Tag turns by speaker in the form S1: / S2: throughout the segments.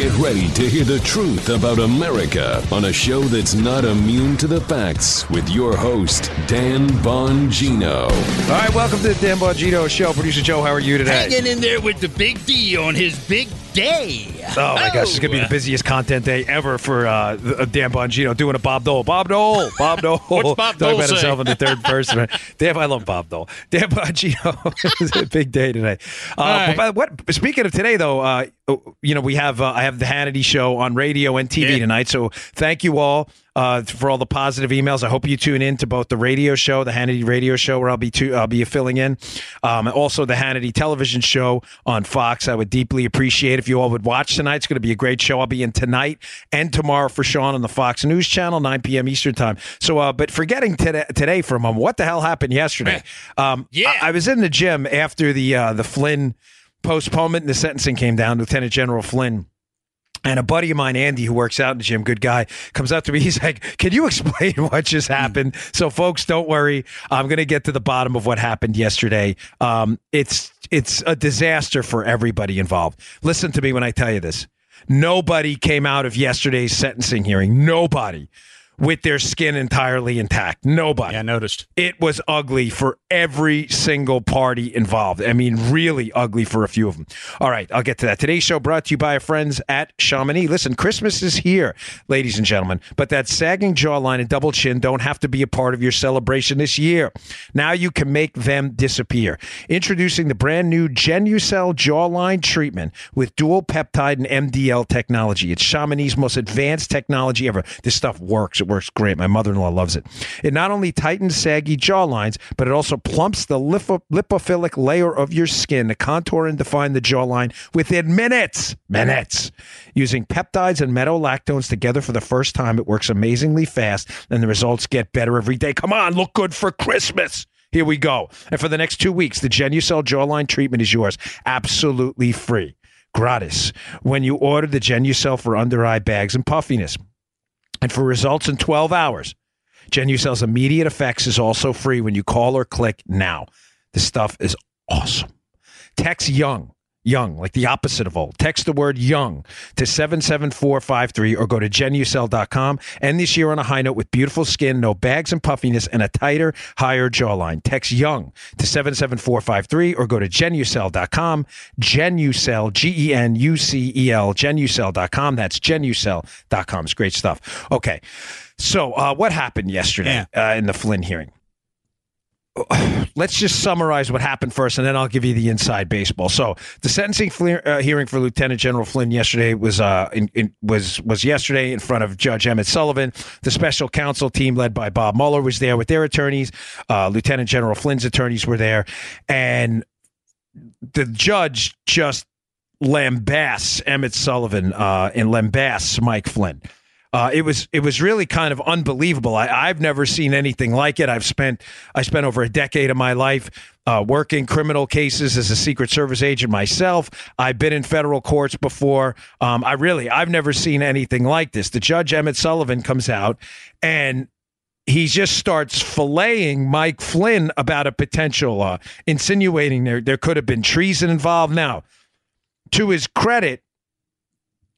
S1: Get ready to hear the truth about America on a show that's not immune to the facts with your host, Dan Bongino.
S2: All right, welcome to the Dan Bongino Show. Producer Joe, how are you today?
S3: Hanging in there with the big D on his big day.
S2: Oh my gosh, it's gonna be the busiest content day ever for uh, Dan Bongino doing a Bob Dole. Bob Dole, Bob Dole.
S3: What's Bob
S2: Talking
S3: Dole
S2: about
S3: say?
S2: himself in the third person. Dan, I love Bob Dole. Dan Bongino. it's a big day today. Uh,
S3: right.
S2: but by, what? Speaking of today, though, uh, you know we have uh, I have the Hannity Show on radio and TV
S3: Yeah.
S2: tonight. So thank you all. Uh, for all the positive emails, I hope you tune in to both the radio show, the Hannity Radio Show, where I'll be tu- I'll be filling in, um, and also the Hannity Television Show on Fox. I would deeply appreciate if you all would watch tonight. It's going to be a great show. I'll be in tonight and tomorrow for Sean on the Fox News Channel, 9 p.m. Eastern Time. So, uh, but forgetting today, today for a moment, what the hell happened yesterday? Um,
S3: Yeah.
S2: I, I was in the gym after the uh, the Flynn postponement and the sentencing came down. Lieutenant General Flynn. And a buddy of mine, Andy, who works out in the gym, good guy, comes up to me. He's like, Can you explain what just happened? So, folks, don't worry. I'm going to get to the bottom of what happened yesterday. Um, it's it's a disaster for everybody involved. Listen to me when I tell you this. Nobody came out of yesterday's sentencing hearing. Nobody with their skin entirely intact. Nobody.
S3: Yeah, I noticed.
S2: It was ugly for every single party involved. I mean, really ugly for a few of them. All right, I'll get to that. Today's show brought to you by our friends at Chamonix. Listen, Christmas is here, ladies and gentlemen, but that sagging jawline and double chin don't have to be a part of your celebration this year. Now you can make them disappear. Introducing the brand new Genucell jawline treatment with dual peptide and MDL technology. It's Chamonix's most advanced technology ever. This stuff works. It works great. My mother in law loves it. It not only tightens saggy jawlines, but it also plumps the lipo- lipophilic layer of your skin to contour and define the jawline within minutes. Minutes. Using peptides and metolactones together for the first time, it works amazingly fast, and the results get better every day. Come on, look good for Christmas. Here we go. And for the next two weeks, the Genucell jawline treatment is yours absolutely free. Gratis. When you order the Genucell for under eye bags and puffiness. And for results in 12 hours, Genucell's immediate effects is also free when you call or click now. This stuff is awesome. Text young, young, like the opposite of old. Text the word young to 77453 or go to genucell.com. End this year on a high note with beautiful skin, no bags and puffiness, and a tighter, higher jawline. Text young to 77453 or go to genucell.com. Genucell, G E N U C E L, genucell.com. That's genucell.com. It's great stuff. Okay. So, uh, what happened yesterday uh, in the Flynn hearing? let's just summarize what happened first, and then I'll give you the inside baseball. So, the sentencing fle- uh, hearing for Lieutenant General Flynn yesterday was uh, in, in, was was yesterday in front of Judge Emmett Sullivan. The special counsel team, led by Bob Mueller, was there with their attorneys. Uh, Lieutenant General Flynn's attorneys were there, and the judge just lambasts Emmett Sullivan uh, and lambasts Mike Flynn. Uh, it was it was really kind of unbelievable. I, I've never seen anything like it. I've spent I spent over a decade of my life uh, working criminal cases as a Secret Service agent myself. I've been in federal courts before. Um, I really I've never seen anything like this. The judge Emmett Sullivan comes out and he just starts filleting Mike Flynn about a potential, uh, insinuating there there could have been treason involved. Now, to his credit,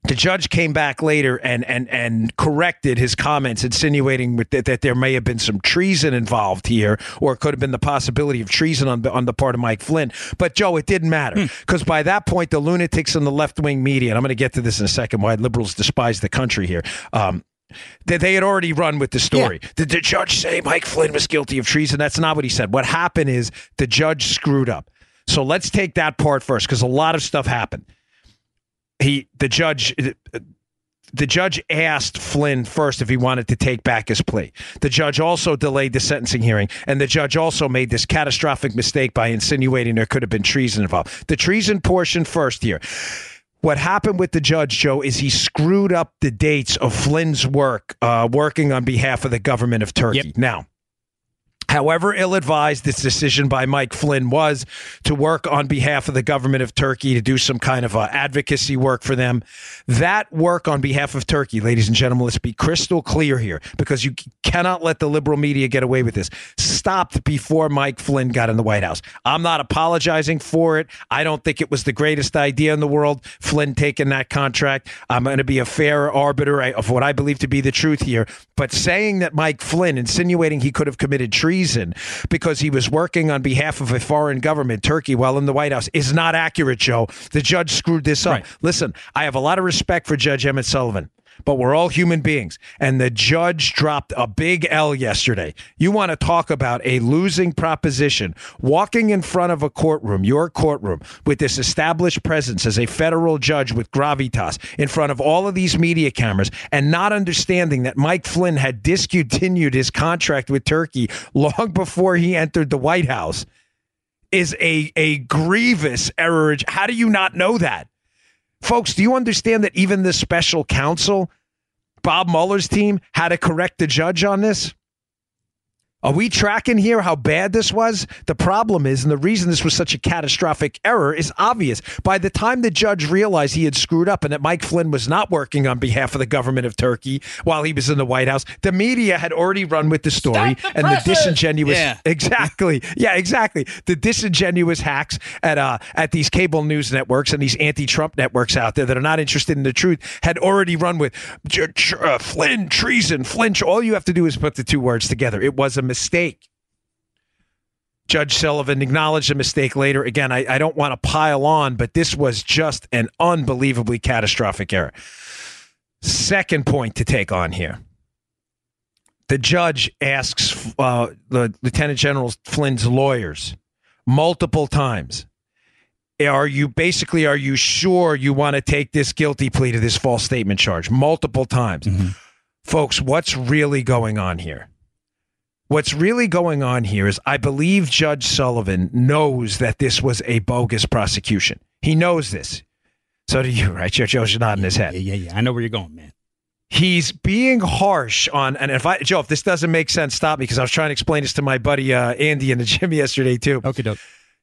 S2: the judge came back later and and and corrected his comments, insinuating that, that there may have been some treason involved here, or it could have been the possibility of treason on the, on the part of Mike Flynn. But Joe, it didn't matter because by that point, the lunatics in the left wing media, and I'm going to get to this in a second, why liberals despise the country here. Um, they, they had already run with the story. Did the judge say Mike Flynn was guilty of treason? That's not what he said. What happened is the judge screwed up. So let's take that part first because a lot of stuff happened. He, the judge, the judge asked Flynn first if he wanted to take back his plea. The judge also delayed the sentencing hearing, and the judge also made this catastrophic mistake by insinuating there could have been treason involved. The treason portion first here. What happened with the judge, Joe, is he screwed up the dates of Flynn's work, uh, working on behalf of the government of Turkey.
S3: Yep.
S2: Now, However ill advised this decision by Mike Flynn was to work on behalf of the government of Turkey to do some kind of uh, advocacy work for them, that work on behalf of Turkey, ladies and gentlemen, let's be crystal clear here because you cannot let the liberal media get away with this, stopped before Mike Flynn got in the White House. I'm not apologizing for it. I don't think it was the greatest idea in the world, Flynn taking that contract. I'm going to be a fair arbiter of what I believe to be the truth here. But saying that Mike Flynn, insinuating he could have committed treason, treason because he was working on behalf of a foreign government, Turkey, while in the White House is not accurate, Joe. The judge screwed this up. Right. Listen, I have a lot of respect for Judge Emmett Sullivan but we're all human beings. And the judge dropped a big L yesterday. You want to talk about a losing proposition. Walking in front of a courtroom, your courtroom, with this established presence as a federal judge with gravitas in front of all of these media cameras and not understanding that Mike Flynn had discontinued his contract with Turkey long before he entered the White House is a, a grievous error. How do you not know that? Folks, do you understand that even the special counsel, Bob Mueller's team, had to correct the judge on this? Are we tracking here how bad this was? The problem is, and the reason this was such a catastrophic error is obvious. By the time the judge realized he had screwed up and that Mike Flynn was not working on behalf of the government of Turkey while he was in the White House, the media had already run with the story
S3: the
S2: and
S3: presses.
S2: the disingenuous
S3: yeah.
S2: exactly. Yeah, exactly. The disingenuous hacks at uh at these cable news networks and these anti-Trump networks out there that are not interested in the truth had already run with uh, Flynn treason, flinch. All you have to do is put the two words together. It was a mistake. Judge Sullivan acknowledged a mistake later. Again, I, I don't want to pile on, but this was just an unbelievably catastrophic error. Second point to take on here. The judge asks uh, the Lieutenant General Flynn's lawyers multiple times are you basically are you sure you want to take this guilty plea to this false statement charge multiple times mm-hmm. folks what's really going on here What's really going on here is I believe Judge Sullivan knows that this was a bogus prosecution. He knows this. So do you, right? Joe, Joe's nodding his head.
S3: Yeah, yeah, yeah. I know where you're going, man.
S2: He's being harsh on, and if I, Joe, if this doesn't make sense, stop me because I was trying to explain this to my buddy uh, Andy in the gym yesterday too.
S3: Okay, doke.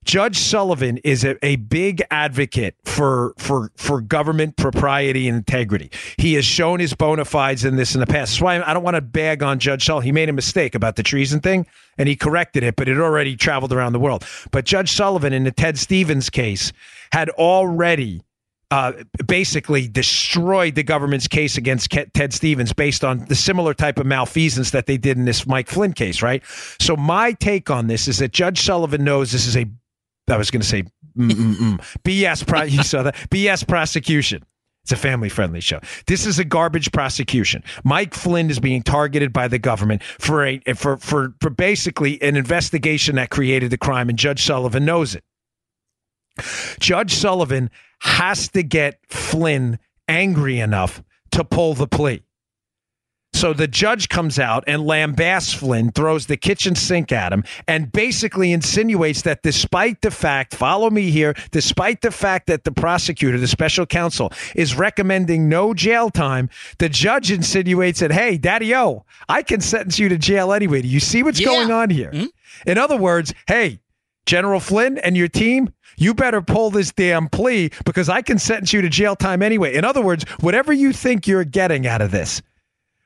S2: Judge Sullivan is a, a, big advocate for for for government propriety and integrity. He has shown his bona fides in this in the past. That's why I don't want to bag on Judge Sullivan. He made a mistake about the treason thing, and he corrected it, but it already traveled around the world. But Judge Sullivan in the Ted Stevens case had already uh, basically destroyed the government's case against Ted Stevens based on the similar type of malfeasance that they did in this Mike Flynn case, right? So my take on this is that Judge Sullivan knows this is a I was going to say mm, mm, mm. BS. Pro- you saw that BS prosecution. It's a family friendly show. This is a garbage prosecution. Mike Flynn is being targeted by the government for a for for for basically an investigation that created the crime, and Judge Sullivan knows it. Judge Sullivan has to get Flynn angry enough to pull the plea. So the judge comes out and lambasts Flynn, throws the kitchen sink at him, and basically insinuates that despite the fact, follow me here, despite the fact that the prosecutor, the special counsel, is recommending no jail time, the judge insinuates that, hey, Daddy O, I can sentence you to jail anyway. Do you see what's yeah. going on here? Mm-hmm. In other words, hey, General Flynn and your team, you better pull this damn plea because I can sentence you to jail time anyway. In other words, whatever you think you're getting out of this,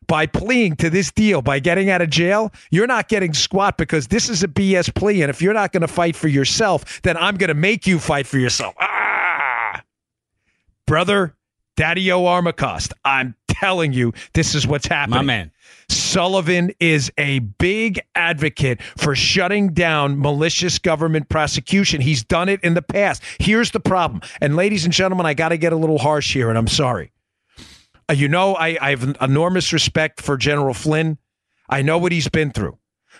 S2: by pleading to this deal, by getting out of jail, you're not getting squat because this is a BS plea. And if you're not going to fight for yourself, then I'm going to make you fight for yourself. Ah! Brother, Daddy O Armacost, I'm telling you, this is what's happening.
S3: My man.
S2: Sullivan is a big advocate for shutting down malicious government prosecution. He's done it in the past. Here's the problem. And ladies and gentlemen, I got to get a little harsh here, and I'm sorry. Uh, you know, I, I have enormous respect for General Flynn. I know what he's been through.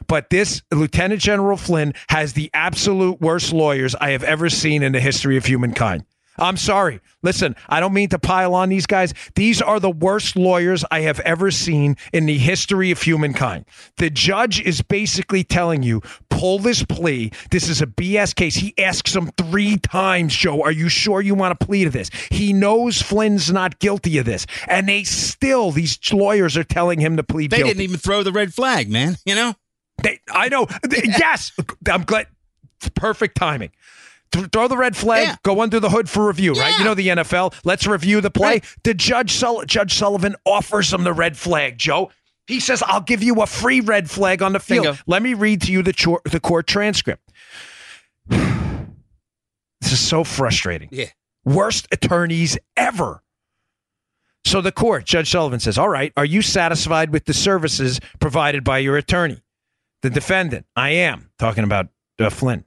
S2: But this Lieutenant General Flynn has the absolute worst lawyers I have ever seen in the history of humankind. I'm sorry. Listen, I don't mean to pile on these guys. These are the worst lawyers I have ever seen in the history of humankind. The judge is basically telling you, pull this plea. This is a BS case. He asks him three times, Joe, are you sure you want to plead to this? He knows Flynn's not guilty of this. And they still, these lawyers are telling him to plead
S3: they
S2: guilty.
S3: didn't even throw the red flag, man. You know?
S2: They, I know. yes, I'm glad. Perfect timing. Th- Throw the red flag.
S3: Yeah.
S2: Go under the hood for review. Right? You know the NFL. Let's review the play.
S3: Right.
S2: The judge, Sul- Judge Sullivan, offers him the red flag. Joe. He says, "I'll give you a free red flag on the field."
S3: Bingo.
S2: Let me read to you the chor- the court transcript. this is so frustrating
S3: Yeah.
S2: worst attorneys ever. So the court, Judge Sullivan says, All right, are you satisfied with the services provided by your attorney? The defendant, I am, talking about uh, Flynn.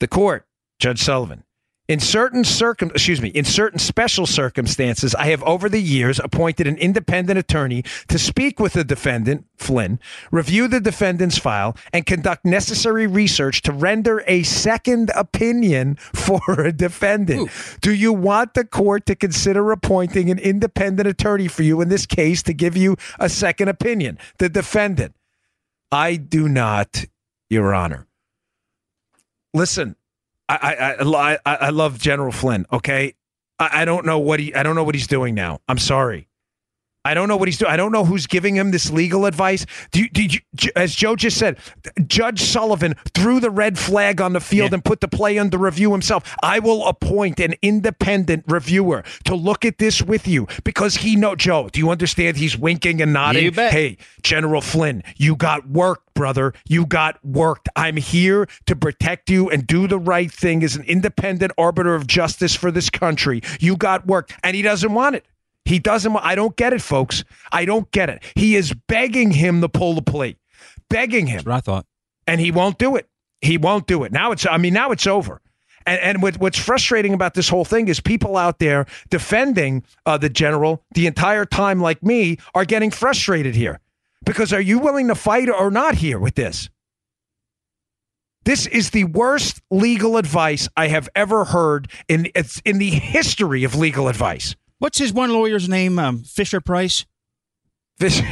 S2: The court, Judge Sullivan. In certain circum, excuse me, in certain special circumstances, I have over the years appointed an independent attorney to speak with the defendant, Flynn, review the defendant's file, and conduct necessary research to render a second opinion for a defendant. Do you want the court to consider appointing an independent attorney for you in this case to give you a second opinion? The defendant. I do not, Your Honor. Listen, I I I, I, love General Flynn. Okay, I, I don't know what he I don't know what he's doing now. I'm sorry. I don't know what he's doing. I don't know who's giving him this legal advice. Do you, did you, as Joe just said, Judge Sullivan threw the red flag on the field
S3: Yeah.
S2: and put the play under review himself. I will appoint an independent reviewer to look at this with you because he know Joe. Do you understand? He's winking and nodding. Hey, General Flynn, you got work, brother. You got worked. I'm here to protect you and do the right thing as an independent arbiter of justice for this country. You got work. And he doesn't want it. He doesn't I don't get it, folks. I don't get it. He is begging him to pull the plea. Begging him
S4: That's what I thought.
S2: and he won't do it. He won't do it. Now it's I mean now it's over. And and what, what's frustrating about this whole thing is people out there defending uh, the general the entire time, like me, are getting frustrated here. Because are you willing to fight or not here with this? This is the worst legal advice I have ever heard in it's in the history of legal advice.
S4: What's his one lawyer's name? Um, Fisher Price.
S2: Fisher,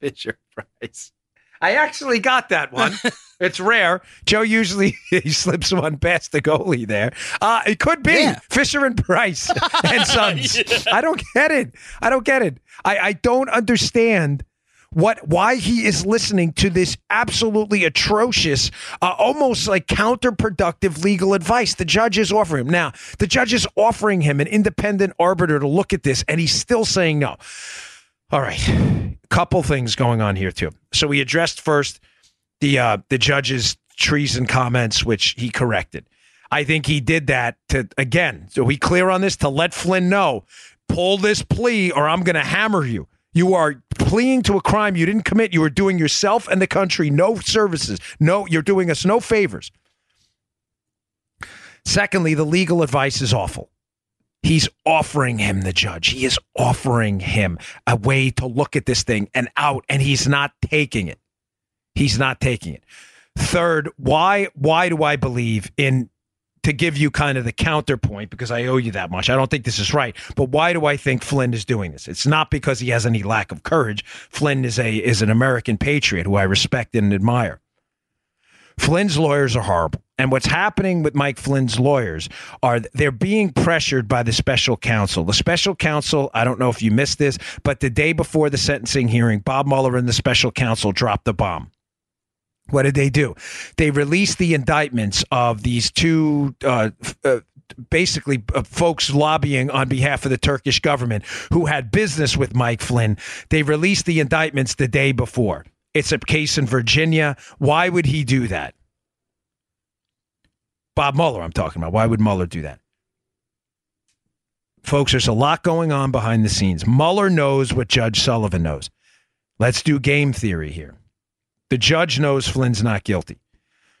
S2: Fisher Price. I actually got that one. it's rare. Joe usually he slips one past the goalie there. Uh, it could be
S3: Yeah.
S2: Fisher and Price and Sons. I don't get it. I don't get it. I, I don't understand what why he is listening to this absolutely atrocious, uh, almost like counterproductive legal advice. The judge is offering him now. The judge is offering him an independent arbiter to look at this, and he's still saying no. All right, couple things going on here too. So we addressed first the uh, the judge's treason comments, which he corrected. I think he did that to again. So we clear on this to let Flynn know, pull this plea, or I'm going to hammer you. You are pleading to a crime you didn't commit. You are doing yourself and the country no services. No, you're doing us no favors. Secondly, the legal advice is awful. He's offering him the judge. He is offering him a way to look at this thing and out, and he's not taking it. He's not taking it. Third, why why do I believe in to give you kind of the counterpoint because I owe you that much. I don't think this is right, but why do I think Flynn is doing this? It's not because he has any lack of courage. Flynn is a is an American patriot who I respect and admire. Flynn's lawyers are horrible. And what's happening with Mike Flynn's lawyers are they're being pressured by the special counsel. The special counsel, I don't know if you missed this, but the day before the sentencing hearing, Bob Mueller and the special counsel dropped the bomb. What did they do? They released the indictments of these two uh, uh, basically uh, folks lobbying on behalf of the Turkish government who had business with Mike Flynn. They released the indictments the day before. It's a case in Virginia. Why would he do that? Bob Mueller, I'm talking about. Why would Mueller do that? Folks, there's a lot going on behind the scenes. Mueller knows what Judge Sullivan knows. Let's do game theory here. The judge knows Flynn's not guilty.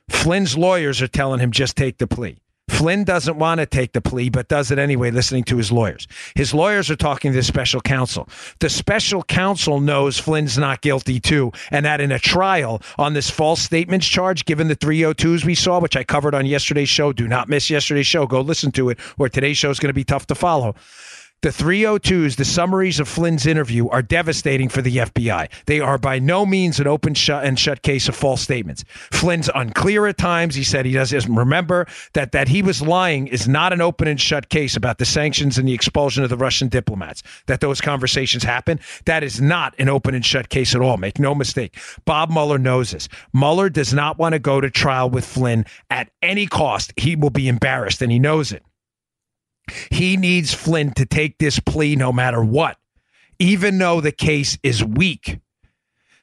S2: Flynn's lawyers are telling him just take the plea. Flynn doesn't want to take the plea, but does it anyway, listening to his lawyers. His lawyers are talking to the special counsel. The special counsel knows Flynn's not guilty too, and that in a trial on this false statements charge, given the 302s we saw, which I covered on yesterday's show, do not miss yesterday's show. Go listen to it, or today's show is going to be tough to follow. The 302s, the summaries of Flynn's interview, are devastating for the FBI. They are by no means an open shut and shut case of false statements. Flynn's unclear at times. He said he doesn't remember that that he was lying is not an open and shut case about the sanctions and the expulsion of the Russian diplomats. That those conversations happen. That is not an open and shut case at all. Make no mistake. Bob Mueller knows this. Mueller does not want to go to trial with Flynn at any cost. He will be embarrassed, and he knows it. He needs Flynn to take this plea no matter what, even though the case is weak.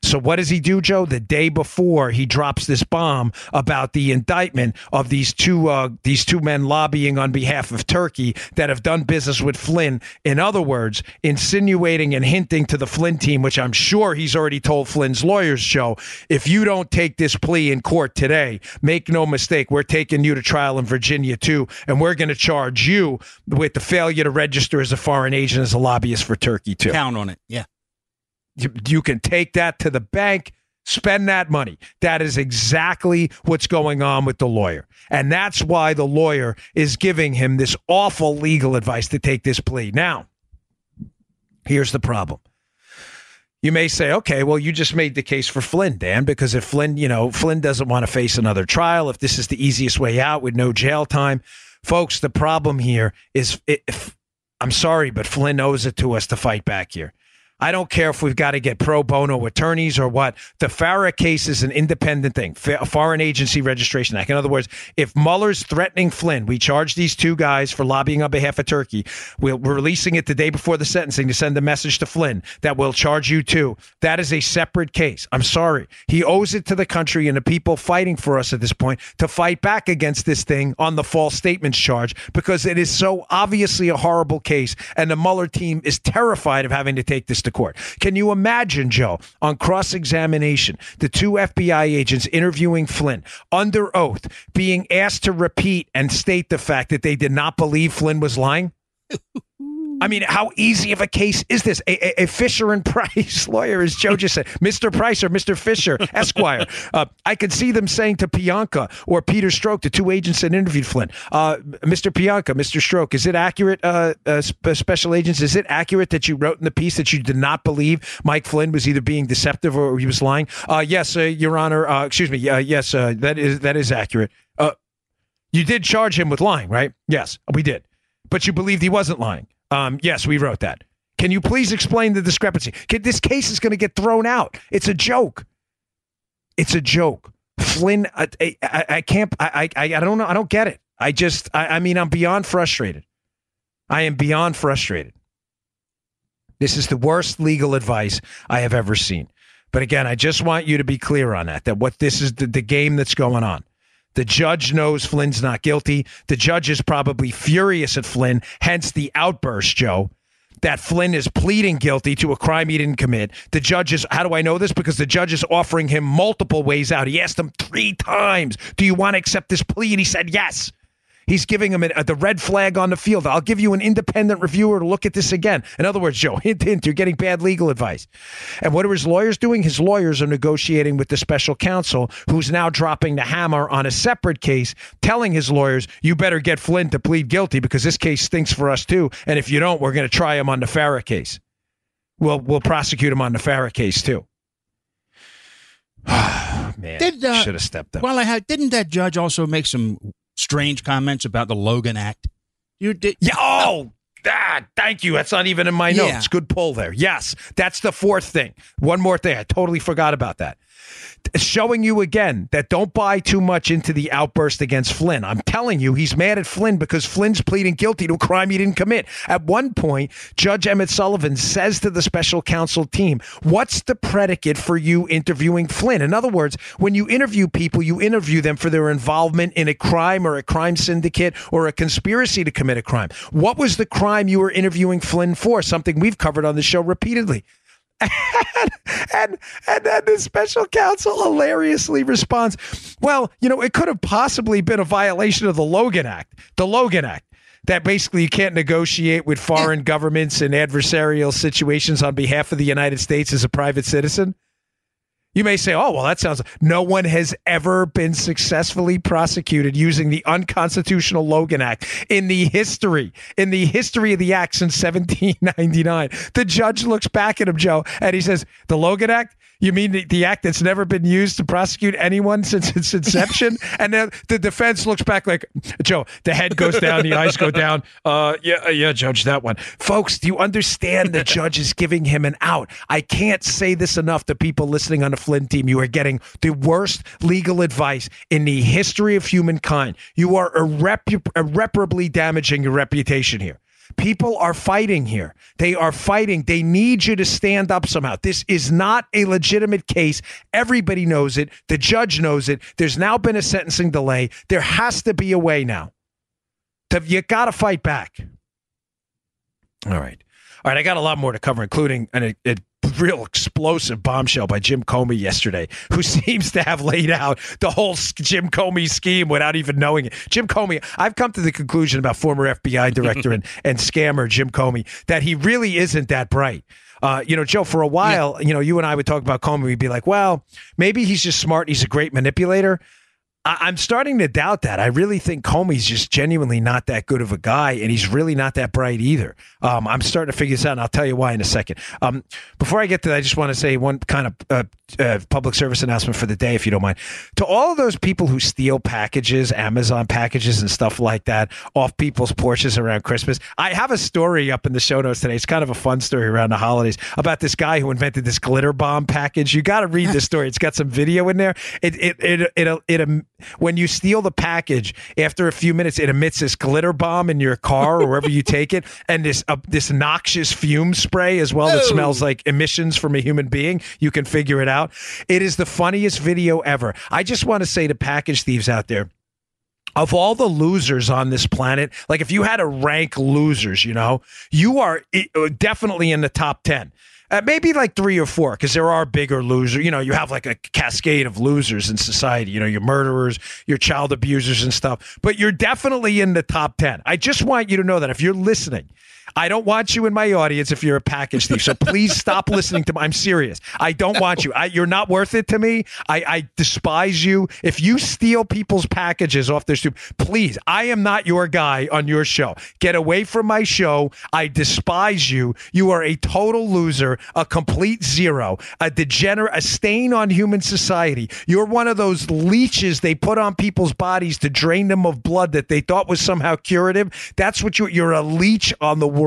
S2: So what does he do, Joe? The day before he drops this bomb about the indictment of these two uh, these two men lobbying on behalf of Turkey that have done business with Flynn. In other words, insinuating and hinting to the Flynn team, which I'm sure he's already told Flynn's lawyers, Joe, if you don't take this plea in court today, make no mistake, we're taking you to trial in Virginia too, and we're going to charge you with the failure to register as a foreign agent as a lobbyist for Turkey too.
S4: Count on it. Yeah.
S2: You, can take that to the bank, spend that money. That is exactly what's going on with the lawyer. And that's why the lawyer is giving him this awful legal advice to take this plea. Now, here's the problem. You may say, okay, well, you just made the case for Flynn, Dan, because if Flynn, you know, Flynn doesn't want to face another trial, if this is the easiest way out with no jail time, folks, the problem here is if I'm sorry, but Flynn owes it to us to fight back here. I don't care if we've got to get pro bono attorneys or what. The FARA case is an independent thing, Foreign Agency Registration Act. In other words, if Mueller's threatening Flynn, we charge these two guys for lobbying on behalf of Turkey. We're releasing it the day before the sentencing to send a message to Flynn that we'll charge you too. That is a separate case. I'm sorry. He owes it to the country and the people fighting for us at this point to fight back against this thing on the false statements charge because it is so obviously a horrible case. And the Mueller team is terrified of having to take this to court. Can you imagine, Joe, on cross examination, the two FBI agents interviewing Flynn under oath being asked to repeat and state the fact that they did not believe Flynn was lying? I mean, how easy of a case is this? A, a, a, Fisher and Price lawyer, as Joe just said, Mr. Price or Mr. Fisher, Esquire. Uh, I could see them saying to Pientka or Peter Strzok, the two agents that interviewed Flynn, uh, Mr. Pientka, Mr. Strzok, is it accurate, uh, uh special agents, is it accurate that you wrote in the piece that you did not believe Mike Flynn was either being deceptive or he was lying? Uh, yes, uh, Your Honor. excuse me. yes, that is that is accurate. you did charge him with lying, right? Yes, we did. But you believed he wasn't lying. Um, yes, we wrote that. Can you please explain the discrepancy? This case is going to get thrown out. It's a joke. It's a joke. Flynn, I, I, I can't. I, I, I don't know. I don't get it. I just. I, I mean, I'm beyond frustrated. I am beyond frustrated. This is the worst legal advice I have ever seen. But again, I just want you to be clear on that. That what this is the, the game that's going on. The judge knows Flynn's not guilty. The judge is probably furious at Flynn, hence the outburst, Joe, that Flynn is pleading guilty to a crime he didn't commit. The judge is, how do I know this? Because the judge is offering him multiple ways out. He asked him three times, Do you want to accept this plea? And he said yes. He's giving him a, a, the red flag on the field. I'll give you an independent reviewer to look at this again. In other words, Joe, hint, hint, you're getting bad legal advice. And what are his lawyers doing? His lawyers are negotiating with the special counsel, who's now dropping the hammer on a separate case, telling his lawyers, you better get Flynn to plead guilty because this case stinks for us too. And if you don't, we're going to try him on the FARA case. We'll, we'll prosecute him on the FARA case too. Man, Did, uh, should have stepped up.
S4: Well, I had, didn't that judge also make some strange comments about the Logan Act.
S2: You did. Yeah. Oh, ah, thank you. That's not even in my notes. Yeah. Good pull there. Yes, that's the fourth thing. One more thing. I totally forgot about that showing you again that don't buy too much into the outburst against Flynn. I'm telling you, he's mad at Flynn because Flynn's pleading guilty to a crime he didn't commit. At one point, Judge Emmett Sullivan says to the special counsel team, What's the predicate for you interviewing Flynn? In other words, when you interview people, you interview them for their involvement in a crime or a crime syndicate or a conspiracy to commit a crime. What was the crime you were interviewing Flynn for? Something we've covered on the show repeatedly. And, and and then the special counsel hilariously responds, "Well, you know, it could have possibly been a violation of the Logan Act. The Logan Act that basically you can't negotiate with foreign governments in adversarial situations on behalf of the United States as a private citizen." You may say, oh, well, that sounds. No one has ever been successfully prosecuted using the unconstitutional Logan Act in the history, in the history of the act since 1799. The judge looks back at him, Joe, and he says, the Logan Act? You mean the, the act that's never been used to prosecute anyone since its inception? and then the defense looks back like, Joe, the head goes down, the eyes go down. Uh, yeah, yeah, Judge, that one. Folks, do you understand the judge is giving him an out? I can't say this enough to people listening on the Flynn team. You are getting the worst legal advice in the history of humankind. You are irrep- irreparably damaging your reputation here. People are fighting here. They are fighting. They need you to stand up somehow. This is not a legitimate case. Everybody knows it. The judge knows it. There's now been a sentencing delay. There has to be a way now. You got to fight back. All right. All right. I got a lot more to cover, including an, a, real explosive bombshell by Jim Comey yesterday, who seems to have laid out the whole Jim Comey scheme without even knowing it. Jim Comey, I've come to the conclusion about former FBI director and, and scammer Jim Comey that he really isn't that bright. Uh, you know, Joe, for a while, yeah. you know, you and I would talk about Comey. We'd be like, well, maybe he's just smart. He's a great manipulator. I, am starting to doubt that. I really think Comey's just genuinely not that good of a guy, and he's really not that bright either. Um, I'm starting to figure this out, and I'll tell you why in a second. Um, before I get to that, I just want to say one kind of uh, uh, public service announcement for the day, if you don't mind. To all of those people who steal packages, Amazon packages, and stuff like that off people's porches around Christmas, I have a story up in the show notes today. It's kind of a fun story around the holidays about this guy who invented this glitter bomb package. You got to read this story. It's got some video in there. It it it it, it, it when you steal the package, after a few minutes, it emits this glitter bomb in your car or wherever you take it, and this uh, this noxious fume spray as well that smells like emissions from a human being. You can figure it out. It is the funniest video ever. I just want to say to package thieves out there of all the losers on this planet, like if you had to rank losers, you know, you are uh, definitely in the top 10. Uh, maybe like three or four, because there are bigger losers. You know, you have like a cascade of losers in society. You know, your murderers, your child abusers, and stuff. But you're definitely in the top 10. I just want you to know that if you're listening I don't want you in my audience if you're a package thief. So please stop listening to me. I'm serious. I don't want you. I, you're not worth it to me. I, I despise you. If you steal people's packages off their stoop, please, I am not your guy on your show. Get away from my show. I despise you. You are a total loser, a complete zero, a degenerate, a stain on human society. You're one of those leeches they put on people's bodies to drain them of blood that they thought was somehow curative. That's what you, you're a leech on the world.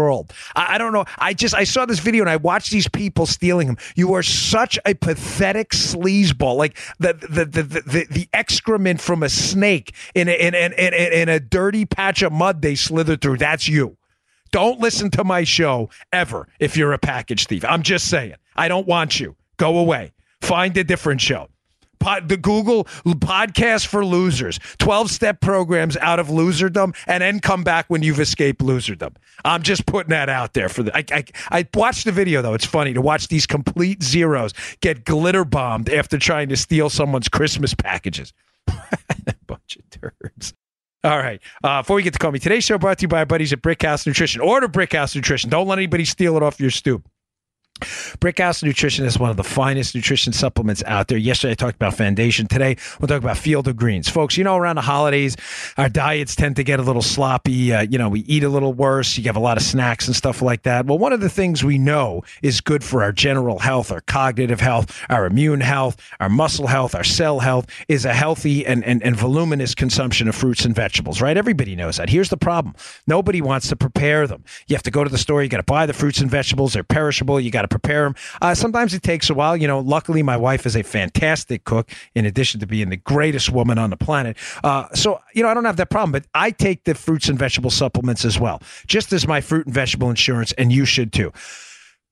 S2: I, I, don't know. I just I saw this video and I watched these people stealing them. You are such a pathetic sleazeball, like the the the the, the excrement from a snake in a, in, in, in, in a dirty patch of mud they slither through. That's you. Don't listen to my show ever if you're a package thief. I'm just saying. I don't want you. Go away. Find a different show. Pod, the Google podcast for losers, 12 step programs out of loserdom, and then come back when you've escaped loserdom. I'm just putting that out there for the. I, I, I watched the video though. It's funny to watch these complete zeros get glitter bombed after trying to steal someone's Christmas packages. Bunch of turds. All right. Uh, before we get to Comey, today's show brought to you by our buddies at Brickhouse Nutrition. Order Brickhouse Nutrition. Don't let anybody steal it off your stoop. Brickhouse Nutrition is one of the finest nutrition supplements out there. Yesterday I talked about Foundation. Today we'll talk about Field of Greens. Folks, you know, around the holidays, our diets tend to get a little sloppy. Uh, you know, we eat a little worse. You have a lot of snacks and stuff like that. Well, one of the things we know is good for our general health, our cognitive health, our immune health, our muscle health, our cell health is a healthy and, and, and voluminous consumption of fruits and vegetables, right? Everybody knows that. Here's the problem. Nobody wants to prepare them. You have to go to the store. You got to buy the fruits and vegetables. They're perishable. You got to to prepare them. Uh, sometimes it takes a while. You know, luckily my wife is a fantastic cook in addition to being the greatest woman on the planet. Uh, so, you know, I don't have that problem, but I take the fruits and vegetable supplements as well, just as my fruit and vegetable insurance, and you should too.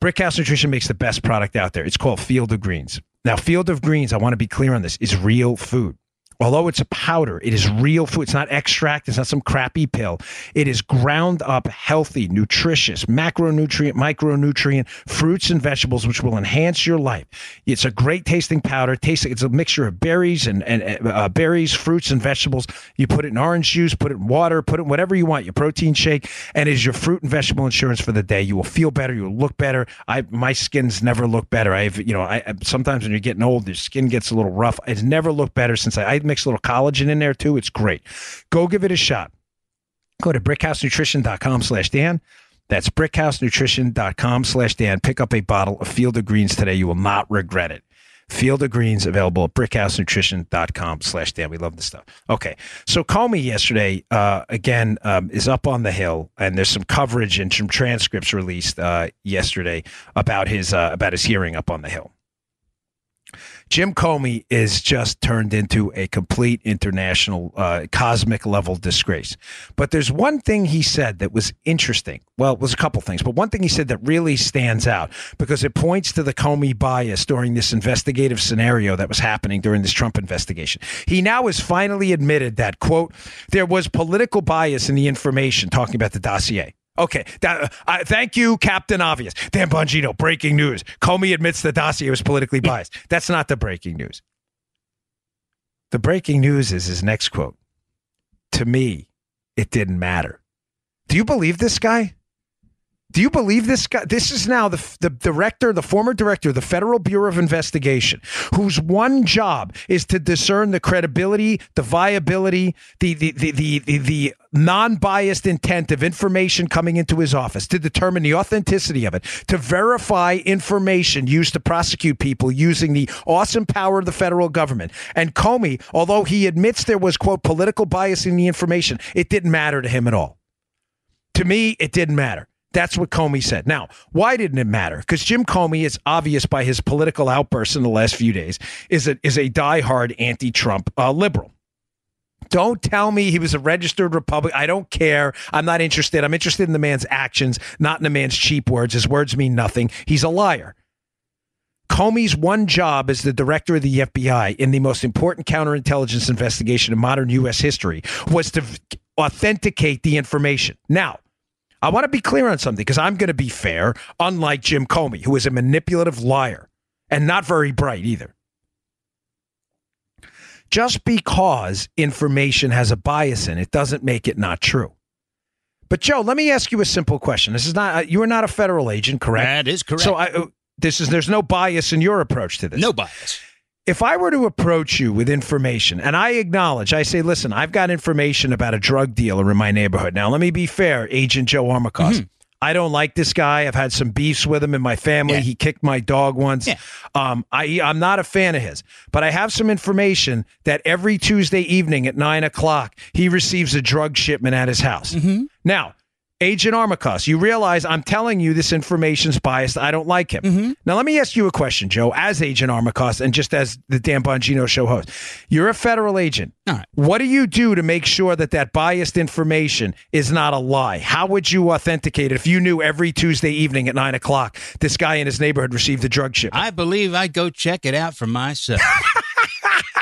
S2: Brickhouse Nutrition makes the best product out there. It's called Field of Greens. Now, Field of Greens, I want to be clear on this, is real food Although it's a powder, it is real food. It's not extract. It's not some crappy pill. It is ground up, healthy, nutritious, macronutrient, micronutrient fruits and vegetables, which will enhance your life. It's a great tasting powder. Tasting, it's a mixture of berries and, and uh, berries, fruits, and vegetables. You put it in orange juice, put it in water, put it in whatever you want. Your protein shake, and is your fruit and vegetable insurance for the day. You will feel better. You will look better. I my skin's never looked better. I have, you know, I sometimes when you're getting old, your skin gets a little rough. It's never looked better since I, I mix a little collagen in there too. It's great. Go give it a shot. Go to brickhousenutrition.com slash Dan. That's brickhousenutrition.com slash Dan. Pick up a bottle of Field of Greens today. You will not regret it. Field of Greens available at brickhousenutrition.com slash Dan. We love this stuff. Okay. So Comey yesterday, uh, again, um, is up on the Hill and there's some coverage and some transcripts released uh, yesterday about his, uh, about his hearing up on the Hill. Jim Comey is just turned into a complete international, uh, cosmic level disgrace. But there's one thing he said that was interesting. Well, it was a couple things, but one thing he said that really stands out because it points to the Comey bias during this investigative scenario that was happening during this Trump investigation. He now has finally admitted that, quote, there was political bias in the information talking about the dossier. Okay. That, uh, thank you, Captain Obvious. Dan Bongino, breaking news. Comey admits the dossier was politically biased. That's not the breaking news. The breaking news is his next quote. To me, it didn't matter. Do you believe this guy? Do you believe this guy? This is now the, the director, the former director of the Federal Bureau of Investigation, whose one job is to discern the credibility, the viability, the the the the, the, the non-biased intent of information coming into his office, to determine the authenticity of it, to verify information used to prosecute people using the awesome power of the federal government. And Comey, although he admits there was quote political bias in the information, it didn't matter to him at all. To me, it didn't matter. That's what Comey said. Now, why didn't it matter? Because Jim Comey is obvious by his political outbursts in the last few days is a, is a diehard anti-Trump uh, liberal. Don't tell me he was a registered Republican. I don't care. I'm not interested. I'm interested in the man's actions, not in the man's cheap words. His words mean nothing. He's a liar. Comey's one job as the director of the FBI in the most important counterintelligence investigation in modern U.S. history was to authenticate the information. Now, I want to be clear on something because I'm going to be fair, unlike Jim Comey, who is a manipulative liar and not very bright either. Just because information has a bias in it doesn't make it not true. But Joe, let me ask you a simple question. This is not uh, you are not a federal agent, correct?
S4: That is correct.
S2: So I, uh, this is there's no bias in your approach to this.
S4: no bias.
S2: If I were to approach you with information, and I acknowledge, I say, listen, I've got information about a drug dealer in my neighborhood. Now, let me be fair, Agent Joe Armacost.
S4: Mm-hmm.
S2: I don't like this guy. I've had some beefs with him in my family.
S4: Yeah.
S2: He kicked my dog once.
S4: Yeah.
S2: Um, I, I'm not a fan of his, but I have some information that every Tuesday evening at nine o'clock, he receives a drug shipment at his house.
S4: Mm-hmm.
S2: Now, Agent Armacost, you realize I'm telling you this information's biased. I don't like him.
S4: Mm-hmm.
S2: Now, let me ask you a question, Joe, as Agent Armacost and just as the Dan Bongino show host. You're a federal agent.
S4: All right.
S2: What do you do to make sure that that biased information is not a lie? How would you authenticate it if you knew every Tuesday evening at nine o'clock this guy in his neighborhood received a drug shipment?
S4: I believe I'd go check it out for myself.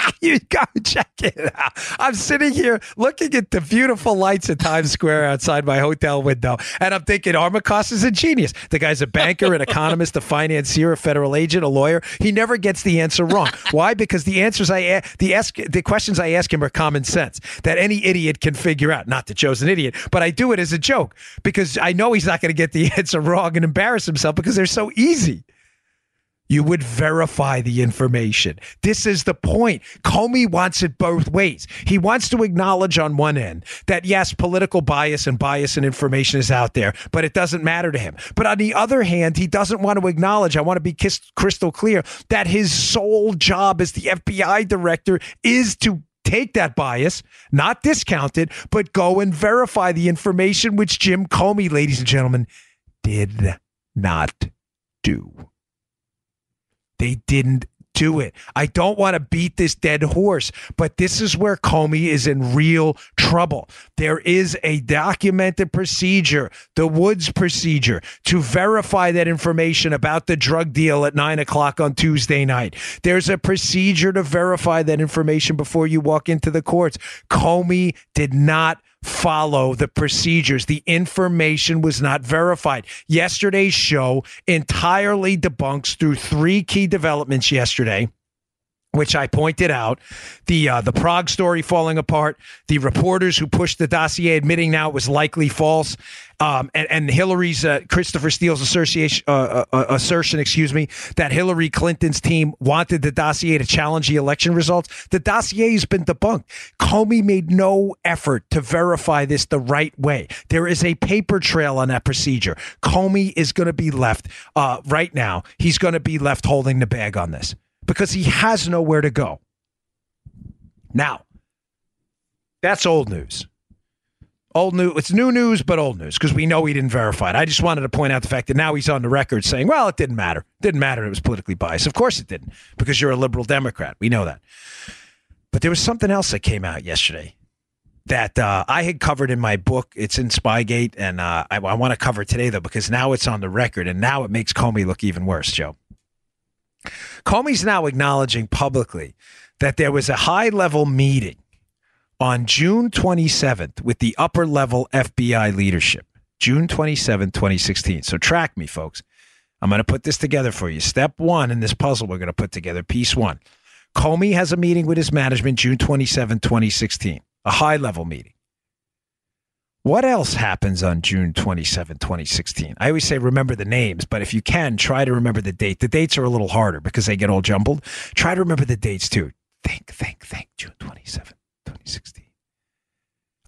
S2: you go check it out. I'm sitting here looking at the beautiful lights at Times Square outside my hotel window, and I'm thinking Armacost is a genius. The guy's a banker, an economist, a financier, a federal agent, a lawyer. He never gets the answer wrong. Why? Because the answers I a- the ask the questions I ask him are common sense that any idiot can figure out. Not that Joe's an idiot, but I do it as a joke because I know he's not going to get the answer wrong and embarrass himself because they're so easy. You would verify the information. This is the point. Comey wants it both ways. He wants to acknowledge on one end that yes, political bias and bias in information is out there, but it doesn't matter to him. But on the other hand, he doesn't want to acknowledge, I want to be crystal clear, that his sole job as the FBI director is to take that bias, not discount it, but go and verify the information which Jim Comey, ladies and gentlemen, did not do. They didn't do it. I don't want to beat this dead horse, but this is where Comey is in real trouble. There is a documented procedure, the Woods procedure, to verify that information about the drug deal at nine o'clock on Tuesday night. There's a procedure to verify that information before you walk into the courts. Comey did not follow the procedures. The information was not verified. Yesterday's show entirely debunks through three key developments yesterday which I pointed out, the uh, the Prague story falling apart, the reporters who pushed the dossier admitting now it was likely false, um, and, and, Hillary's uh, Christopher Steele's association, uh, uh, uh, assertion, excuse me, that Hillary Clinton's team wanted the dossier to challenge the election results. The dossier has been debunked. Comey made no effort to verify this the right way. There is a paper trail on that procedure. Comey is going to be left uh, right now. He's going to be left holding the bag on this because he has nowhere to go. Now, that's old news. Old news. It's new news, but old news because we know he didn't verify it. I just wanted to point out the fact that now he's on the record saying, well, it didn't matter. It didn't matter. It was politically biased. Of course it didn't because you're a liberal Democrat. We know that. But there was something else that came out yesterday that uh, I had covered in my book. It's in Spygate, and uh, I, I want to cover today, though, because now it's on the record, and now it makes Comey look even worse, Joe. Comey's now acknowledging publicly that there was a high level meeting on June 27th with the upper level FBI leadership. June 27, 2016. So track me, folks. I'm going to put this together for you. Step one in this puzzle we're going to put together, piece one. Comey has a meeting with his management June 27, 2016, a high level meeting. What else happens on June 27, 2016? I always say remember the names, but if you can, try to remember the date. The dates are a little harder because they get all jumbled. Try to remember the dates too. Think, think, think. June 27, 2016.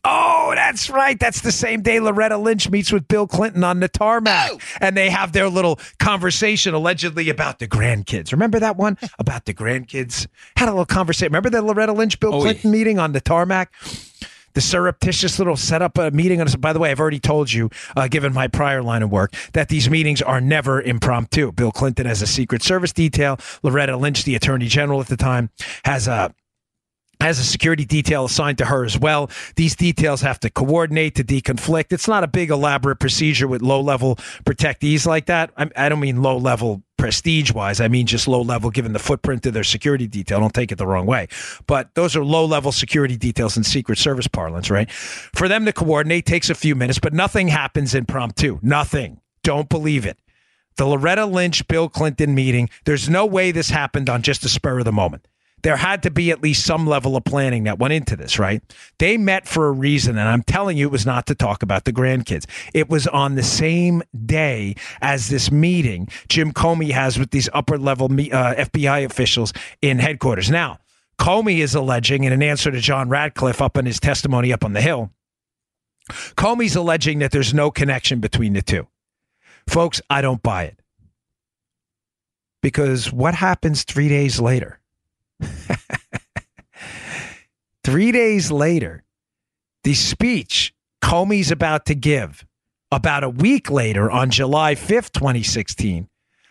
S2: Oh, that's right. That's the same day Loretta Lynch meets with Bill Clinton on the tarmac. Oh. And they have their little conversation allegedly about the grandkids. Remember that one about the grandkids? Had a little conversation. Remember the Loretta Lynch Bill oh, Clinton yeah. meeting on the tarmac? The surreptitious little setup a meeting. On, by the way, I've already told you, uh, given my prior line of work, that these meetings are never impromptu. Bill Clinton has a Secret Service detail. Loretta Lynch, the Attorney General at the time, has a has a security detail assigned to her as well. These details have to coordinate to deconflict. It's not a big elaborate procedure with low level protectees like that. I, I don't mean low level prestige wise. I mean just low level given the footprint of their security detail. Don't take it the wrong way. But those are low level security details in Secret Service parlance, right? For them to coordinate takes a few minutes, but nothing happens impromptu. Nothing. Don't believe it. The Loretta Lynch Bill Clinton meeting, there's no way this happened on just a spur of the moment there had to be at least some level of planning that went into this, right? They met for a reason, and I'm telling you, it was not to talk about the grandkids. It was on the same day as this meeting Jim Comey has with these upper level uh, FBI officials in headquarters. Now, Comey is alleging, in an answer to John Ratcliffe up in his testimony up on the Hill, Comey's alleging that there's no connection between the two. Folks, I don't buy it. Because what happens three days later? Three days later, the speech Comey's about to give, about a week later on July 5th, 2016,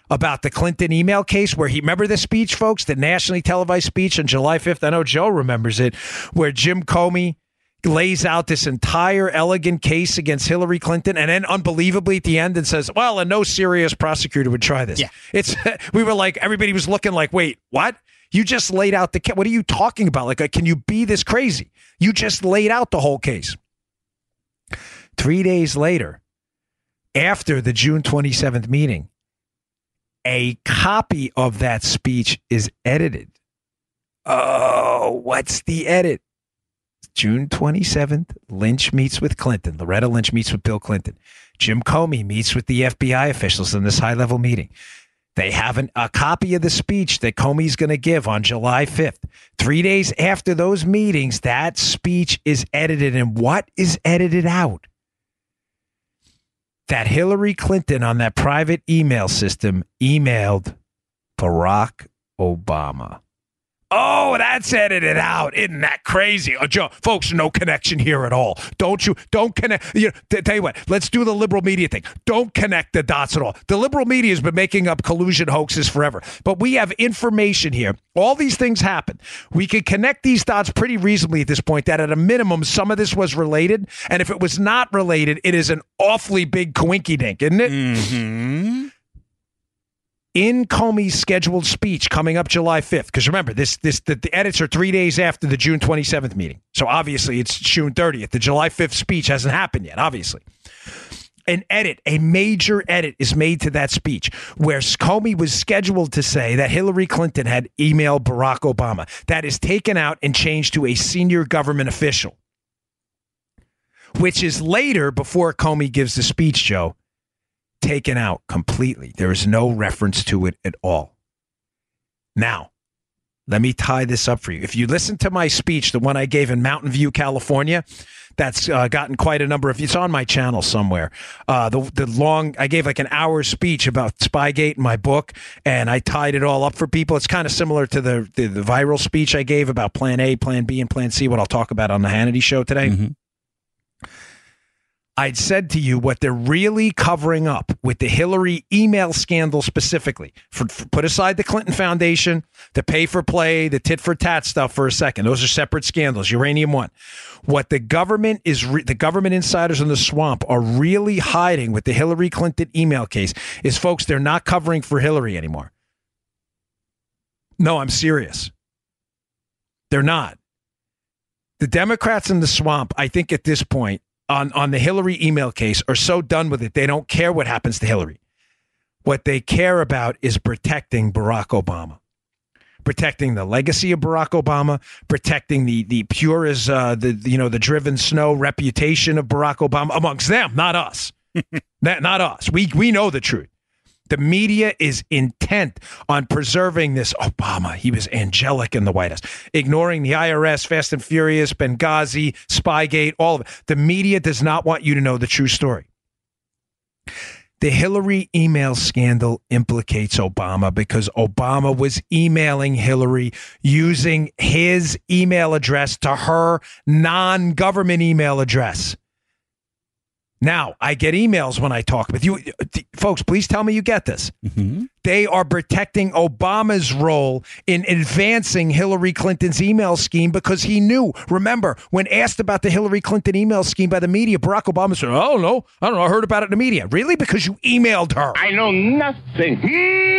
S2: about the Clinton email case, where he remember the speech, folks, the nationally televised speech on July 5th. I know Joe remembers it, where Jim Comey lays out this entire elegant case against Hillary Clinton, and then unbelievably at the end and says, "Well, and no serious prosecutor would try this."
S4: Yeah,
S2: it's we were like everybody was looking like, "Wait, what?" You just laid out the What are you talking about? Like, uh, can you be this crazy? You just laid out the whole case. Three days later, after the June 27th meeting, a copy of that speech is edited. Oh, what's the edit? June 27th, Lynch meets with Clinton. Loretta Lynch meets with Bill Clinton. Jim Comey meets with the FBI officials in this high level meeting. They have an, a copy of the speech that Comey's going to give on July 5th. Three days after those meetings, that speech is edited. And what is edited out? That Hillary Clinton on that private email system emailed Barack Obama. Oh, that's edited out. Isn't that crazy? Oh, Joe, folks, no connection here at all. Don't you? Don't connect. You know, t- tell you what. Let's do the liberal media thing. Don't connect the dots at all. The liberal media has been making up collusion hoaxes forever, but we have information here. All these things happen. We can connect these dots pretty reasonably at this point. That at a minimum, some of this was related, and if it was not related, it is an awfully big coinky dink, isn't it?
S4: Mm-hmm.
S2: In Comey's scheduled speech coming up July 5th, because remember, this this the, the edits are three days after the June 27th meeting. So obviously it's June 30th. The July 5th speech hasn't happened yet, obviously. An edit, a major edit is made to that speech where Comey was scheduled to say that Hillary Clinton had emailed Barack Obama. That is taken out and changed to a senior government official, which is later, before Comey gives the speech, Joe, taken out completely. There is no reference to it at all. Now, let me tie this up for you. If you listen to my speech, the one I gave in Mountain View, California, that's uh, gotten quite a number of. It's on my channel somewhere. Uh, the the long I gave like an hour speech about Spygate in my book, and I tied it all up for people. It's kind of similar to the, the the viral speech I gave about Plan A, Plan B, and Plan C. What I'll talk about on the Hannity show today.
S4: Mhm.
S2: I'd said to you what they're really covering up with the Hillary email scandal specifically. For, for- put aside the Clinton Foundation, the pay for play, the tit for tat stuff for a second. Those are separate scandals. Uranium one. What the government is, re- the government insiders in the swamp are really hiding with the Hillary Clinton email case is, folks, they're not covering for Hillary anymore. No, I'm serious. They're not. The Democrats in the swamp, I think at this point, on, on the Hillary email case are so done with it, they don't care what happens to Hillary. What they care about is protecting Barack Obama, protecting the legacy of Barack Obama, protecting the the pure as uh, the you know the driven snow reputation of Barack Obama amongst them, not us, not, not us. We we know the truth. The media is intent on preserving this Obama. He was angelic in the White House, ignoring the IRS, Fast and Furious, Benghazi, Spygate, all of it. The media does not want you to know the true story. The Hillary email scandal implicates Obama because Obama was emailing Hillary using his email address to her non government email address. Now, I get emails when I talk with you. Folks, please tell me you get this.
S4: Mhm.
S2: They are protecting Obama's role in advancing Hillary Clinton's email scheme because he knew. Remember, when asked about the Hillary Clinton email scheme by the media, Barack Obama said, I don't know. I don't know. I heard about it in the media. Really? Because you emailed her.
S5: I know nothing.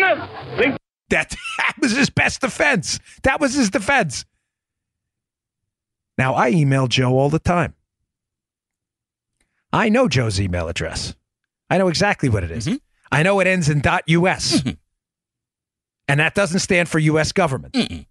S5: Nothing.
S2: That, that was his best defense. That was his defense. Now, I email Joe all the time. I know Joe's email address. I know exactly what it is.
S4: Mhm.
S2: I know it ends in .us.
S4: Mhm.
S2: And that doesn't stand for U.S. government.
S4: Mm-mm.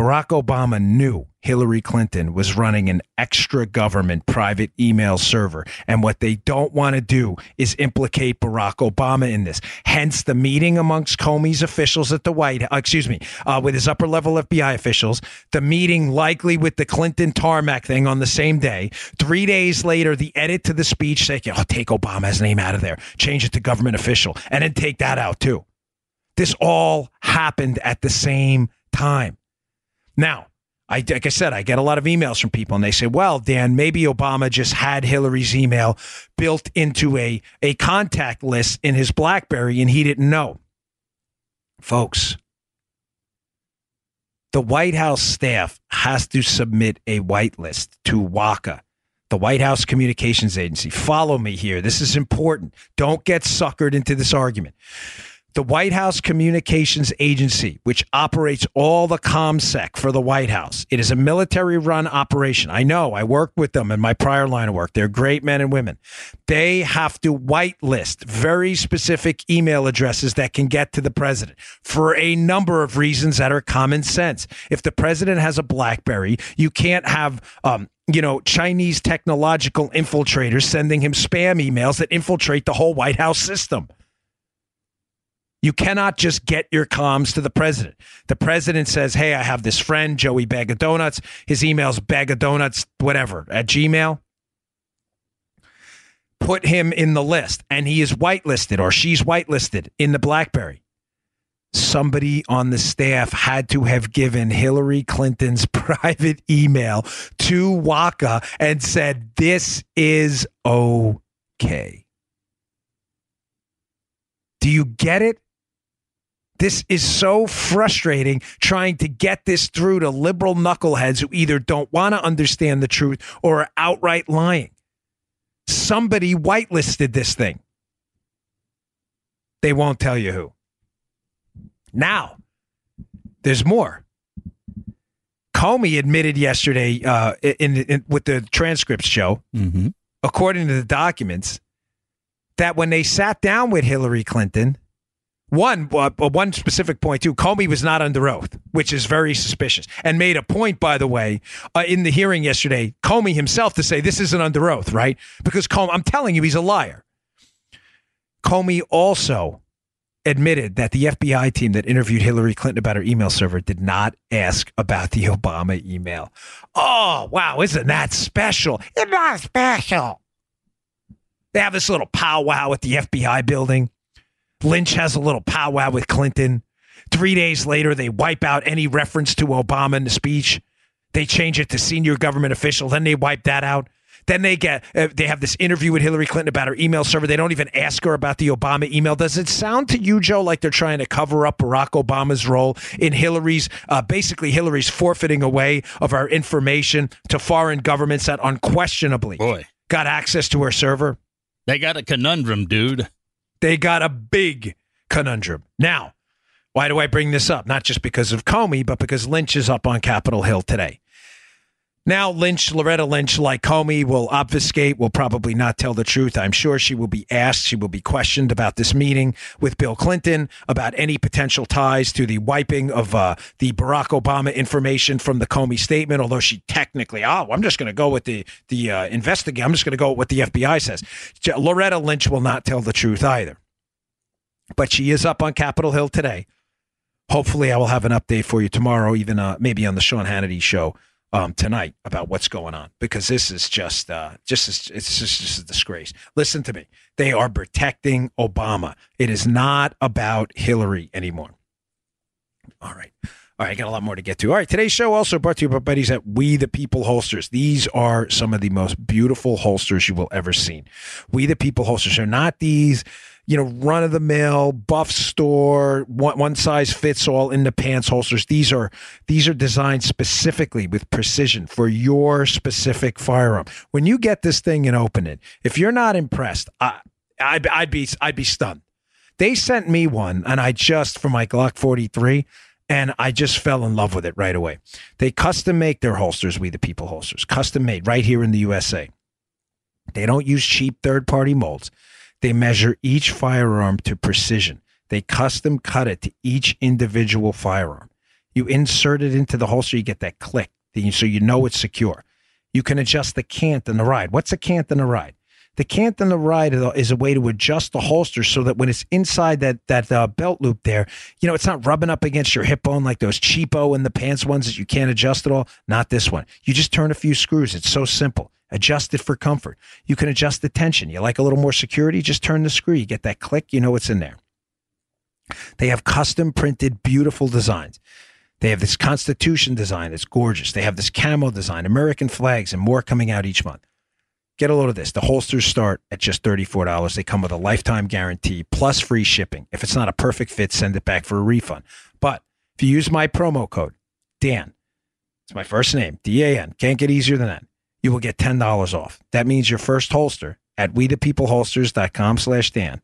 S2: Barack Obama knew Hillary Clinton was running an extra government private email server. And what they don't want to do is implicate Barack Obama in this. Hence the meeting amongst Comey's officials at the White House, excuse me, uh, with his upper level FBI officials, the meeting likely with the Clinton tarmac thing on the same day. Three days later, the edit to the speech saying, oh, take Obama's name out of there, change it to government official, and then take that out too. This all happened at the same time. Now, I, like I said, I get a lot of emails from people and they say, well, Dan, maybe Obama just had Hillary's email built into a, a contact list in his Blackberry and he didn't know. Folks, the White House staff has to submit a whitelist to WACA, the White House Communications Agency. Follow me here. This is important. Don't get suckered into this argument the White House Communications Agency, which operates all the ComSec for the White House. It is a military run operation. I know, I worked with them in my prior line of work. They're great men and women. They have to whitelist very specific email addresses that can get to the president for a number of reasons that are common sense. If the president has a Blackberry, you can't have, um, you know, Chinese technological infiltrators sending him spam emails that infiltrate the whole White House system. You cannot just get your comms to the president. The president says, Hey, I have this friend, Joey Bag of Donuts. His email's bag of donuts, whatever, at Gmail. Put him in the list, and he is whitelisted or she's whitelisted in the Blackberry. somebody on the staff had to have given Hillary Clinton's private email to WACA and said, This is okay. Do you get it? This is so frustrating trying to get this through to liberal knuckleheads who either don't want to understand the truth or are outright lying. Somebody whitelisted this thing. They won't tell you who. Now, there's more. Comey admitted yesterday uh, in, in, with the transcripts show,
S4: Mm-hmm.
S2: according to the documents, that when they sat down with Hillary Clinton, one uh, one specific point too, Comey was not under oath, which is very suspicious, and made a point, by the way, uh, in the hearing yesterday, Comey himself to say this isn't under oath, right? Because Comey, I'm telling you, he's a liar. Comey also admitted that the FBI team that interviewed Hillary Clinton about her email server did not ask about the Obama email. Oh, wow, isn't that special? It's not special. They have this little powwow at the FBI building. Lynch has a little powwow with Clinton. Three days later, they wipe out any reference to Obama in the speech. They change it to senior government official. Then they wipe that out. Then they get uh, they have this interview with Hillary Clinton about her email server. They don't even ask her about the Obama email. Does it sound to you, Joe, like they're trying to cover up Barack Obama's role in Hillary's uh, basically Hillary's forfeiting away of our information to foreign governments that unquestionably
S4: Boy,
S2: got access to her server?
S4: they got a conundrum, dude.
S2: They got a big conundrum. Now, why do I bring this up? Not just because of Comey, but because Lynch is up on Capitol Hill today. Now, Lynch, Loretta Lynch, like Comey, will obfuscate, will probably not tell the truth. I'm sure she will be asked, she will be questioned about this meeting with Bill Clinton, about any potential ties to the wiping of uh, the Barack Obama information from the Comey statement. Although she technically, oh, I'm just going to go with the the uh, investigate. I'm just going to go with what the FBI says. Loretta Lynch will not tell the truth either, but she is up on Capitol Hill today. Hopefully, I will have an update for you tomorrow, even uh, maybe on the Sean Hannity show um, tonight about what's going on because this is just uh, just it's just, just a disgrace. Listen to me; they are protecting Obama. It is not about Hillary anymore. All right. All right, I got a lot more to get to. All right, today's show also brought to you by buddies at We the People Holsters. These are some of the most beautiful holsters you will ever see. We the People Holsters are not these, you know, run of the mill buff store one, one size fits all in the pants holsters. These are these are designed specifically with precision for your specific firearm. When you get this thing and open it, if you're not impressed, I, I'd, I'd be I'd be stunned. They sent me one, and I just for my Glock 43 and I just fell in love with it right away. They custom make their holsters, we the people holsters, custom made right here in the USA. They don't use cheap third party molds. They measure each firearm to precision. They custom cut it to each individual firearm. You insert it into the holster, you get that click, so you know it's secure. You can adjust the cant and the ride. What's a cant and a ride? The cant and the ride is a way to adjust the holster so that when it's inside that that uh, belt loop there, you know, it's not rubbing up against your hip bone like those cheapo and the pants ones that you can't adjust at all. Not this one. You just turn a few screws. It's so simple. Adjust it for comfort. You can adjust the tension. You like a little more security? Just turn the screw. You get that click. You know what's in there. They have custom printed, beautiful designs. They have this Constitution design that's gorgeous. They have this camo design, American flags, and more coming out each month. Get a load of this. The holsters start at just $34. They come with a lifetime guarantee plus free shipping. If it's not a perfect fit, send it back for a refund. But if you use my promo code, Dan, it's my first name, D A N, can't get easier than that, you will get $10 off. That means your first holster at wethepeopleholsters.com slash Dan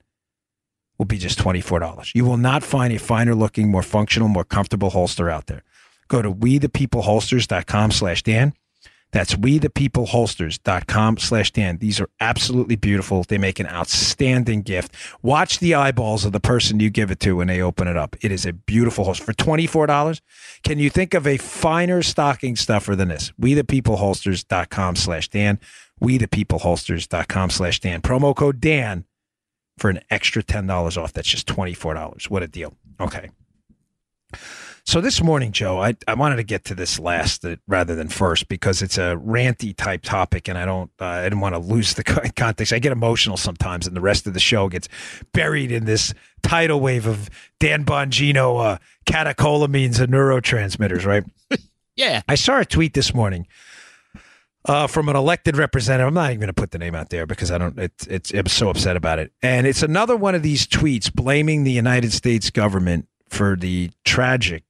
S2: will be just $24. You will not find a finer looking, more functional, more comfortable holster out there. Go to wethepeopleholsters.com slash Dan. That's wethepeopleholsters.com slash Dan. These are absolutely beautiful. They make an outstanding gift. Watch the eyeballs of the person you give it to when they open it up. It is a beautiful holster. For $24, can you think of a finer stocking stuffer than this? wethepeopleholsters.com slash Dan. wethepeopleholsters.com slash Dan. Promo code Dan for an extra $10 off. That's just $24. What a deal. Okay. So this morning, Joe, I, I wanted to get to this last uh, rather than first because it's a ranty type topic, and I don't uh, I didn't want to lose the context. I get emotional sometimes, and the rest of the show gets buried in this tidal wave of Dan Bongino uh, catecholamines and neurotransmitters. Right?
S4: Yeah.
S2: I saw a tweet this morning uh, from an elected representative. I'm not even going to put the name out there because I don't. It's it's I'm so upset about it, and it's another one of these tweets blaming the United States government for the tragic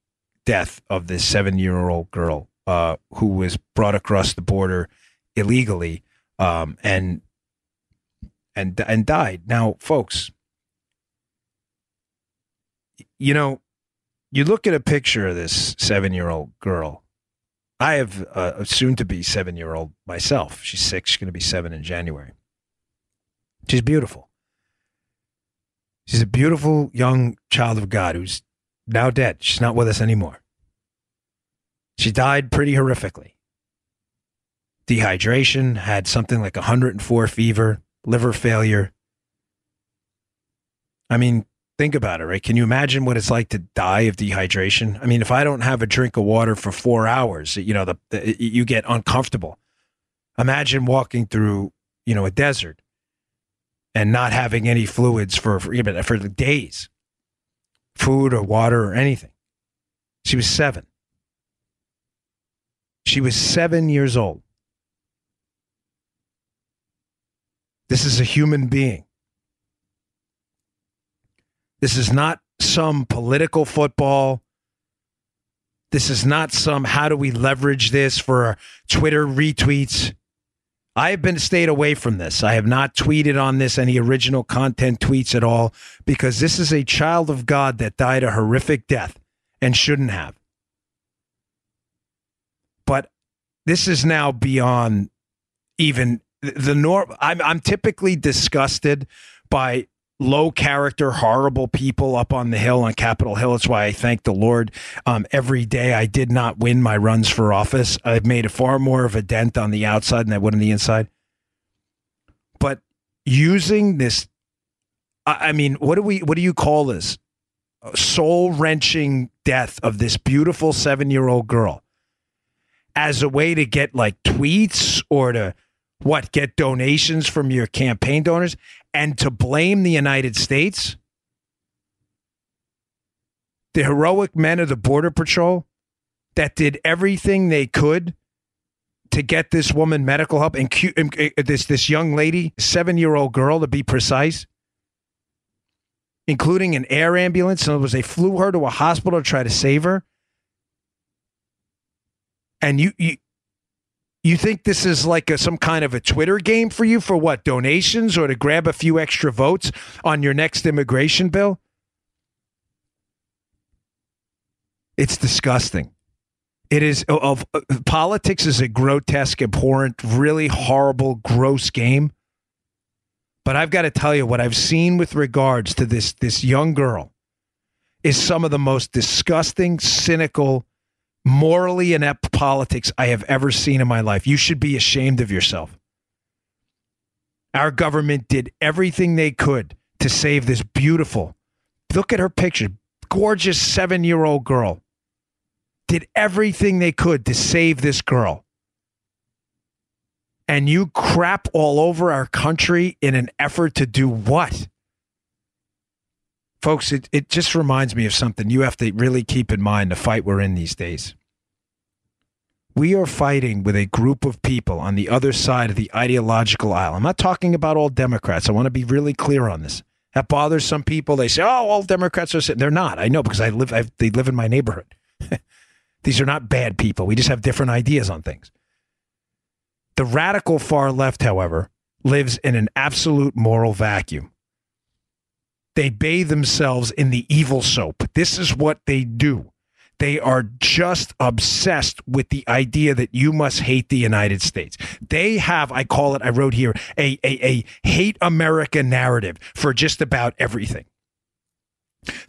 S2: death of this seven year old girl uh, who was brought across the border illegally um, and and and died. Now, folks, you know, you look at a picture of this seven year old girl. I have a soon to be seven year old myself. She's six. She's going to be seven in January. She's beautiful. She's a beautiful young child of God who's now dead. She's not with us anymore. She died pretty horrifically. Dehydration, had something like 104 fever, liver failure. I mean, think about it, right? Can you imagine what it's like to die of dehydration? I mean, if I don't have a drink of water for four hours, you know, the, the you get uncomfortable. Imagine walking through, you know, a desert and not having any fluids for for, for days, food or water or anything. She was seven. She was seven years old. This is a human being. This is not some political football. This is not some how do we leverage this for Twitter retweets. I have been stayed away from this. I have not tweeted on this any original content tweets at all because this is a child of God that died a horrific death and shouldn't have. But this is now beyond even the norm. I'm, I'm typically disgusted by low character, horrible people up on the hill on Capitol Hill. That's why I thank the Lord um, every day. I did not win my runs for office. I've made a far more of a dent on the outside than I would on the inside. But using this, I, I mean, what do we? What do you call this? Soul wrenching death of this beautiful seven year old girl as a way to get like tweets or to what get donations from your campaign donors and to blame the United States the heroic men of the border patrol that did everything they could to get this woman medical help and uh, this this young lady 7-year-old girl to be precise including an air ambulance. In other words they flew her to a hospital to try to save her. And you you you think this is like a, some kind of a Twitter game for you for what donations or to grab a few extra votes on your next immigration bill? It's disgusting. It is of uh, politics is a grotesque, abhorrent, really horrible, gross game. But I've got to tell you what I've seen with regards to this this young girl is some of the most disgusting, cynical, morally inept politics I have ever seen in my life. You should be ashamed of yourself. Our government did everything they could to save this beautiful, look at her picture, gorgeous seven year old girl. Did everything they could to save this girl. And you crap all over our country in an effort to do what? Folks, it, it just reminds me of something you have to really keep in mind the fight we're in these days. We are fighting with a group of people on the other side of the ideological aisle. I'm not talking about all Democrats. I want to be really clear on this. That bothers some people. They say, "Oh, all Democrats are." Sitting. They're not. I know because I live. I've, they live in my neighborhood. These are not bad people. We just have different ideas on things. The radical far left, however, lives in an absolute moral vacuum. They bathe themselves in the evil soap. This is what they do. They are just obsessed with the idea that you must hate the United States. They have, I call it, I wrote here, a, a, a hate America narrative for just about everything.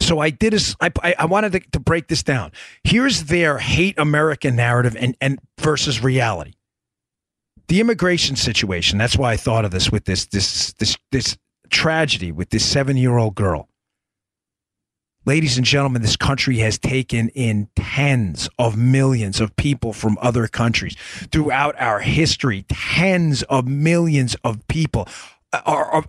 S2: So I did a, I, I wanted to, to break this down. Here's their hate America narrative and, and versus reality. The immigration situation. That's why I thought of this with this this this this tragedy with this seven year old girl. Ladies and gentlemen, this country has taken in tens of millions of people from other countries throughout our history. Tens of millions of people are, are,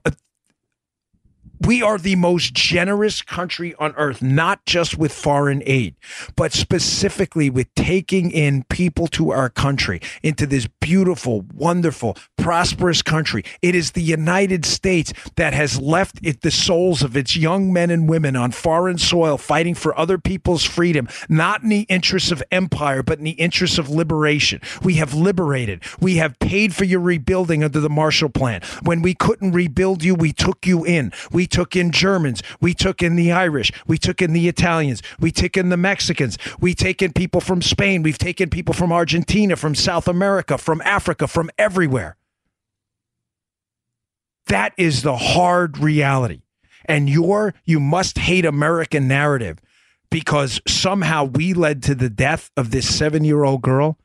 S2: we are the most generous country on earth, not just with foreign aid, but specifically with taking in people to our country into this beautiful, wonderful, prosperous country. It is the United States that has left it the souls of its young men and women on foreign soil fighting for other people's freedom, not in the interests of empire, but in the interests of liberation. We have liberated. We have paid for your rebuilding under the Marshall Plan. When we couldn't rebuild you, we took you in. We took in Germans. We took in the Irish. We took in the Italians. We took in the Mexicans. We taken people from Spain. We've taken people from Argentina, from South America, from Africa, from everywhere. That is the hard reality. And your you must hate American narrative because somehow we led to the death of this seven year old girl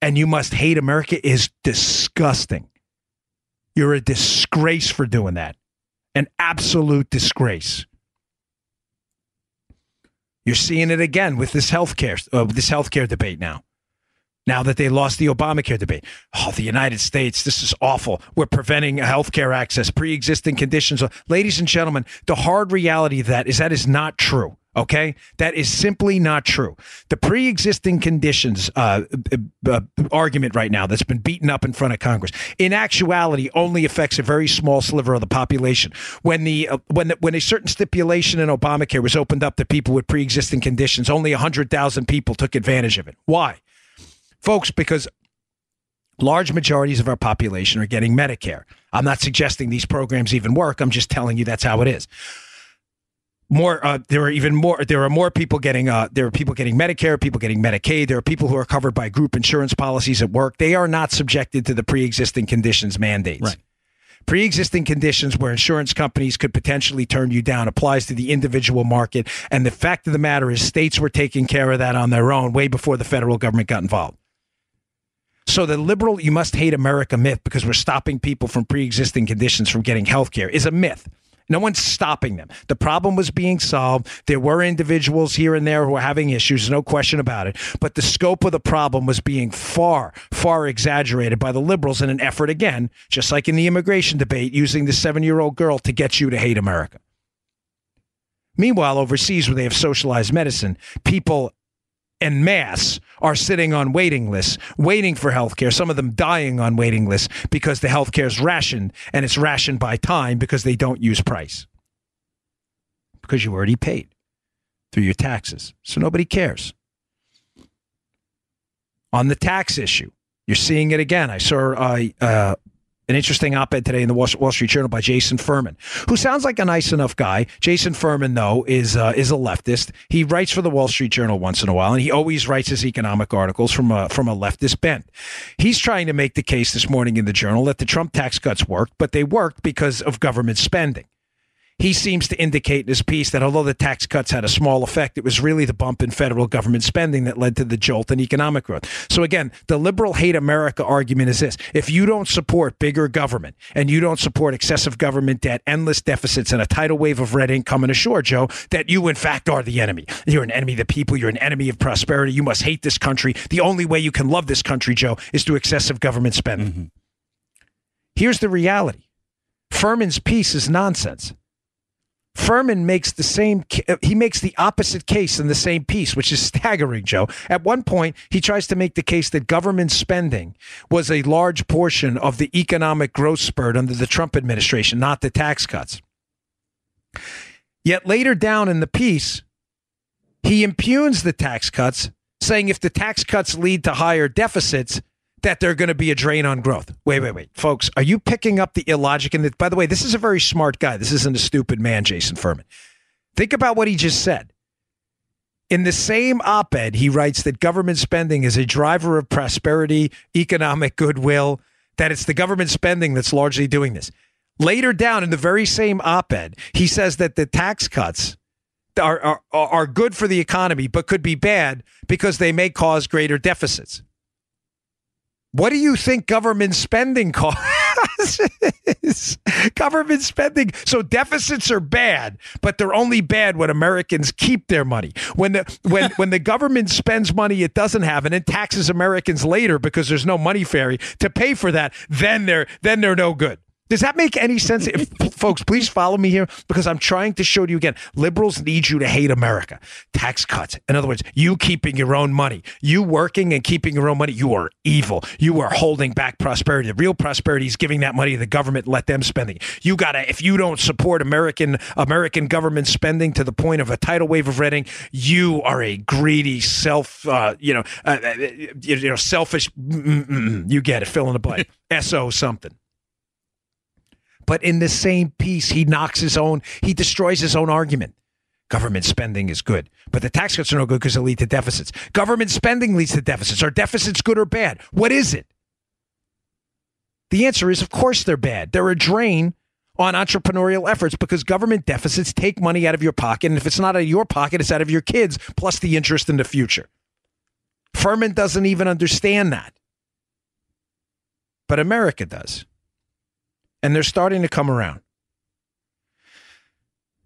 S2: and you must hate America is disgusting. You're a disgrace for doing that an absolute disgrace. You're seeing it again with this healthcare, uh, this healthcare debate now. Now that they lost the Obamacare debate, oh, the United States, this is awful. We're preventing healthcare access, pre-existing conditions. Ladies and gentlemen, the hard reality of that is that is not true. Okay, that is simply not true. The pre-existing conditions uh, uh, uh, argument right now that's been beaten up in front of Congress, in actuality, only affects a very small sliver of the population. When the uh, when the, when a certain stipulation in Obamacare was opened up to people with pre-existing conditions, only hundred thousand people took advantage of it. Why, folks? Because large majorities of our population are getting Medicare. I'm not suggesting these programs even work. I'm just telling you that's how it is more uh, there are even more there are more people getting uh, there are people getting medicare people getting medicaid there are people who are covered by group insurance policies at work. They are not subjected to the pre-existing conditions mandates.
S4: Right.
S2: Pre-existing conditions where insurance companies could potentially turn you down applies to the individual market and the fact of the matter is states were taking care of that on their own way before the federal government got involved. So the liberal you must hate america myth because we're stopping people from pre-existing conditions from getting health care is a myth no one's stopping them. The problem was being solved. There were individuals here and there who were having issues, no question about it. But the scope of the problem was being far, far exaggerated by the liberals in an effort, again, just like in the immigration debate, using the seven year old girl to get you to hate America. Meanwhile, overseas, where they have socialized medicine, people en masse are sitting on waiting lists, waiting for health care, some of them dying on waiting lists because the health care is rationed and it's rationed by time because they don't use price. Because you already paid through your taxes. So nobody cares. On the tax issue, you're seeing it again. I saw uh, uh, an interesting op-ed today in the Wall Street Journal by Jason Furman, who sounds like a nice enough guy. Jason Furman, though, is uh, is a leftist. He writes for the Wall Street Journal once in a while, and he always writes his economic articles from a from a leftist bent. He's trying to make the case this morning in the Journal that the Trump tax cuts worked, but they worked because of government spending he seems to indicate in his piece that although the tax cuts had a small effect, it was really the bump in federal government spending that led to the jolt in economic growth. So again, the liberal hate America argument is this. If you don't support bigger government and you don't support excessive government debt, endless deficits, and a tidal wave of red ink coming ashore, Joe, that you in fact are the enemy. You're an enemy of the people. You're an enemy of prosperity. You must hate this country. The only way you can love this country, Joe, is through excessive government spending. Mm-hmm. Here's the reality. Furman's piece is nonsense. Furman makes the same uh, he makes the opposite case in the same piece, which is staggering, Joe. At one point, he tries to make the case that government spending was a large portion of the economic growth spurt under the Trump administration, not the tax cuts. Yet later down in the piece, he impugns the tax cuts, saying if the tax cuts lead to higher deficits, that they're going to be a drain on growth. Wait, wait, wait. Folks, are you picking up the illogic that? By the way, this is a very smart guy. This isn't a stupid man, Jason Furman. Think about what he just said. In the same op ed, he writes that government spending is a driver of prosperity, economic goodwill, that it's the government spending that's largely doing this. Later down in the very same op ed, he says that the tax cuts are, are, are good for the economy, but could be bad because they may cause greater deficits. What do you think government spending costs? Government spending. So deficits are bad, but they're only bad when Americans keep their money. When the when when the government spends money it doesn't have and then taxes Americans later because there's no money fairy to pay for that, then they're then they're no good. Does that make any sense? If, folks, please follow me here because I'm trying to show you again. Liberals need you to hate America. Tax cuts. In other words, you keeping your own money, you working and keeping your own money, you are evil. You are holding back prosperity. The real prosperity is giving that money to the government, let them spending. You gotta, if you don't support American American government spending to the point of a tidal wave of reading, you are a greedy, self, uh, you know, uh, uh you know, selfish. Mm-mm, you get it. Fill in the blank. So something but in the same piece, he knocks his own, he destroys his own argument. Government spending is good, but the tax cuts are no good because they lead to deficits. Government spending leads to deficits. Are deficits good or bad? What is it? The answer is, of course, they're bad. They're a drain on entrepreneurial efforts because government deficits take money out of your pocket. And if it's not out of your pocket, it's out of your kids, plus the interest in the future. Furman doesn't even understand that. But America does and they're starting to come around.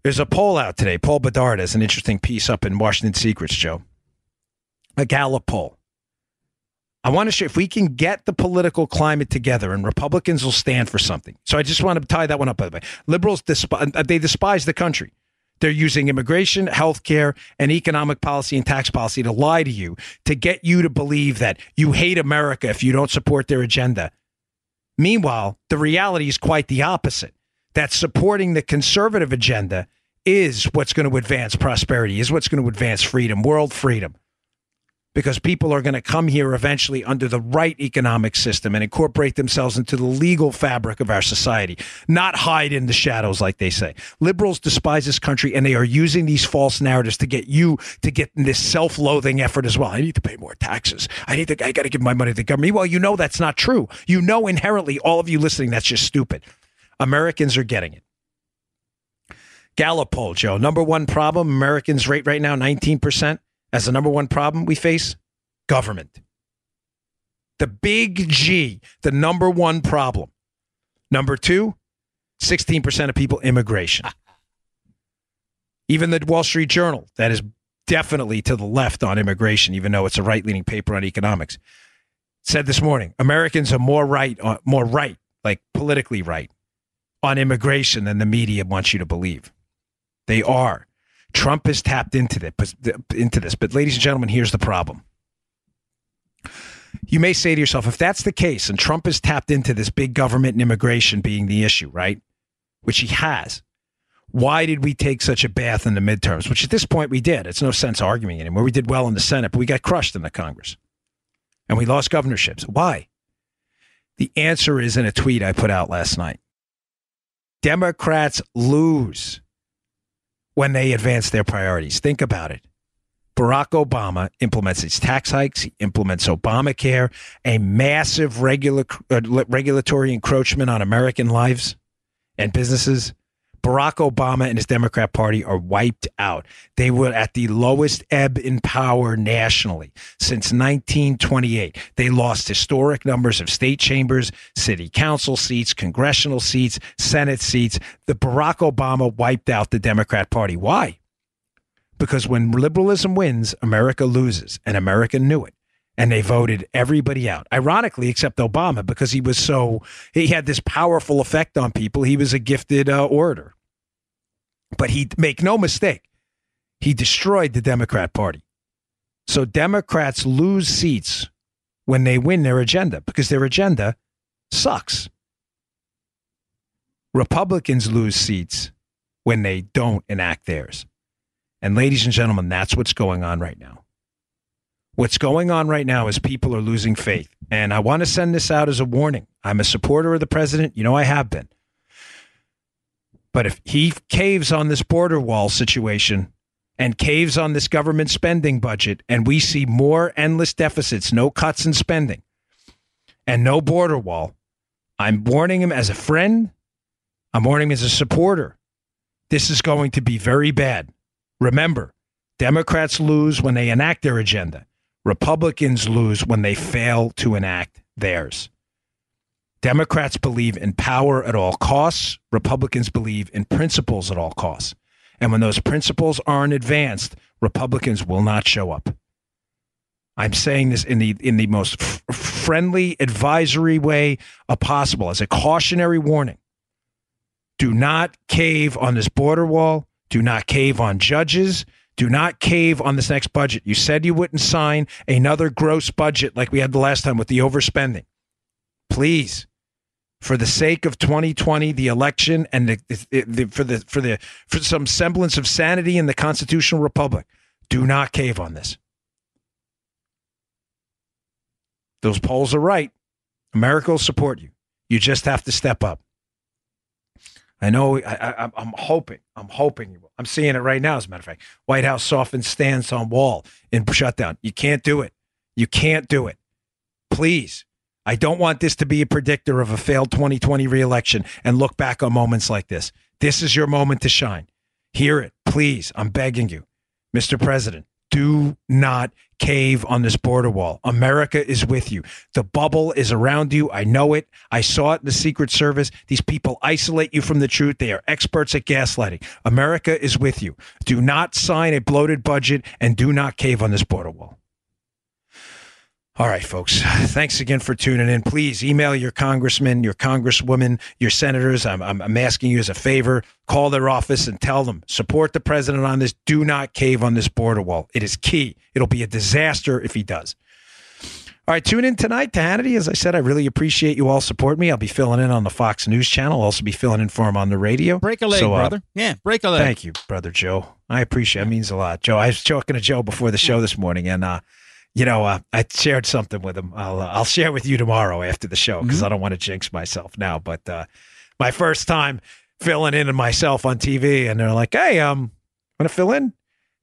S2: There's a poll out today. Paul Bedard has an interesting piece up in Washington Secrets, Joe. A Gallup poll. I want to show if we can get the political climate together and Republicans will stand for something. So I just want to tie that one up, by the way. Liberals, despise, uh, they despise the country. They're using immigration, health care, and economic policy and tax policy to lie to you, to get you to believe that you hate America if you don't support their agenda. Meanwhile, the reality is quite the opposite that supporting the conservative agenda is what's going to advance prosperity, is what's going to advance freedom, world freedom. Because people are going to come here eventually under the right economic system and incorporate themselves into the legal fabric of our society, not hide in the shadows, like they say. Liberals despise this country and they are using these false narratives to get you to get in this self loathing effort as well. I need to pay more taxes. I need to, I got to give my money to the government. Well, you know that's not true. You know inherently, all of you listening, that's just stupid. Americans are getting it. Gallup poll, Joe. Number one problem Americans rate right now 19% as the number one problem we face? Government. The big G, the number one problem. Number two, 16% of people, immigration. Even the Wall Street Journal, that is definitely to the left on immigration, even though it's a right leaning paper on economics, said this morning Americans are more right, uh, more right, like politically right, on immigration than the media wants you to believe. They are. Trump has tapped into this, into this. But, ladies and gentlemen, here's the problem. You may say to yourself, if that's the case, and Trump has tapped into this big government and immigration being the issue, right? Which he has. Why did we take such a bath in the midterms? Which at this point we did. It's no sense arguing anymore. We did well in the Senate, but we got crushed in the Congress. And we lost governorships. Why? The answer is in a tweet I put out last night. Democrats lose when they advance their priorities. Think about it. Barack Obama implements his tax hikes. He implements Obamacare, a massive regula- uh, regulatory encroachment on American lives and businesses. Barack Obama and his Democrat Party are wiped out. They were at the lowest ebb in power nationally since 1928. They lost historic numbers of state chambers, city council seats, congressional seats, Senate seats. The Barack Obama wiped out the Democrat Party. Why? Because when liberalism wins, America loses, and America knew it and they voted everybody out. Ironically, except Obama, because he was so he had this powerful effect on people. He was a gifted uh, orator, but he make no mistake, he destroyed the Democrat Party. So Democrats lose seats when they win their agenda because their agenda sucks. Republicans lose seats when they don't enact theirs. And ladies and gentlemen, that's what's going on right now. What's going on right now is people are losing faith. And I want to send this out as a warning. I'm a supporter of the president. You know, I have been. But if he caves on this border wall situation and caves on this government spending budget, and we see more endless deficits, no cuts in spending, and no border wall, I'm warning him as a friend. I'm warning him as a supporter. This is going to be very bad. Remember, Democrats lose when they enact their agenda. Republicans lose when they fail to enact theirs. Democrats believe in power at all costs. Republicans believe in principles at all costs. And when those principles aren't advanced, Republicans will not show up. I'm saying this in the in the most f- friendly advisory way possible as a cautionary warning. Do not cave on this border wall. Do not cave on judges. Do not cave on this next budget. You said you wouldn't sign another gross budget like we had the last time with the overspending. Please, for the sake of 2020, the election, and the, the, the, for the for the for some semblance of sanity in the constitutional republic, do not cave on this. Those polls are right. America will support you. You just have to step up. I know. I, am hoping. I'm hoping. I'm seeing it right now. As a matter of fact, White House softens stance on wall in shutdown. You can't do it. You can't do it. Please. I don't want this to be a predictor of a failed 2020 reelection and look back on moments like this. This is your moment to shine. Hear it, please. I'm begging you, Mr. President do not cave on this border wall. America is with you. The bubble is around you. I know it. I saw it in the Secret Service. These people isolate you from the truth. They are experts at gaslighting. America is with you. Do not sign a bloated budget and do not cave on this border wall. All right, folks. Thanks again for tuning in. Please email your congressman, your congresswoman, your senators. I'm, I'm, I'm, asking you as a favor. Call their office and tell them support the president on this. Do not cave on this border wall. It is key. It'll be a disaster if he does. All right, tune in tonight to Hannity. As I said, I really appreciate you all support me. I'll be filling in on the Fox News channel. I'll also be filling in for him on the radio.
S4: Break a leg, so, uh, brother. Yeah, break a leg.
S2: Thank you, brother Joe. I appreciate it. It means a lot. Joe, I was talking to Joe before the show this morning, and uh, you know, uh, I shared something with him. I'll uh, I'll share with you tomorrow after the show because mm-hmm. I don't want to jinx myself now. But uh, my first time filling in myself on TV, and they're like, "Hey, um, want to fill in?"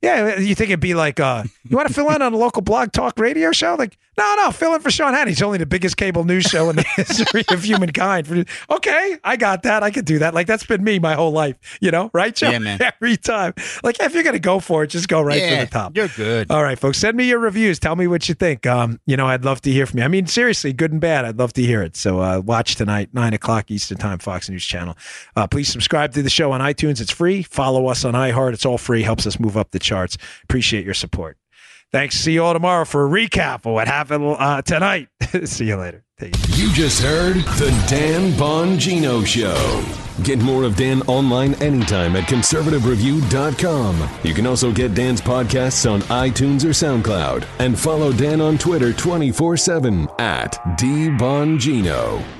S2: Yeah, you think it'd be like, uh, you want to fill in on a local blog talk radio show? Like, no, no, fill in for Sean Hannity. He's only the biggest cable news show in the history of humankind. Okay, I got that. I could do that. Like, that's been me my whole life, you know, right, Joe?
S4: Yeah, man.
S2: Every time. Like, if you're to go for it, just go right
S4: yeah,
S2: for the top.
S4: You're good.
S2: All right, folks, send me your reviews. Tell me what you think. Um, you know, I'd love to hear from you. I mean, seriously, good and bad. I'd love to hear it. So uh, watch tonight, 9 o'clock Eastern Time, Fox News Channel. Uh, please subscribe to the show on iTunes. It's free. Follow us on iHeart. It's all free. Helps us move up the charts. Appreciate your support. Thanks. See you all tomorrow for a recap of what happened uh, tonight. See you later.
S1: You just heard the Dan Bongino Show. Get more of Dan online anytime at conservativereview.com. You can also get Dan's podcasts on iTunes or SoundCloud. And follow Dan on Twitter 24 7 at DBongino.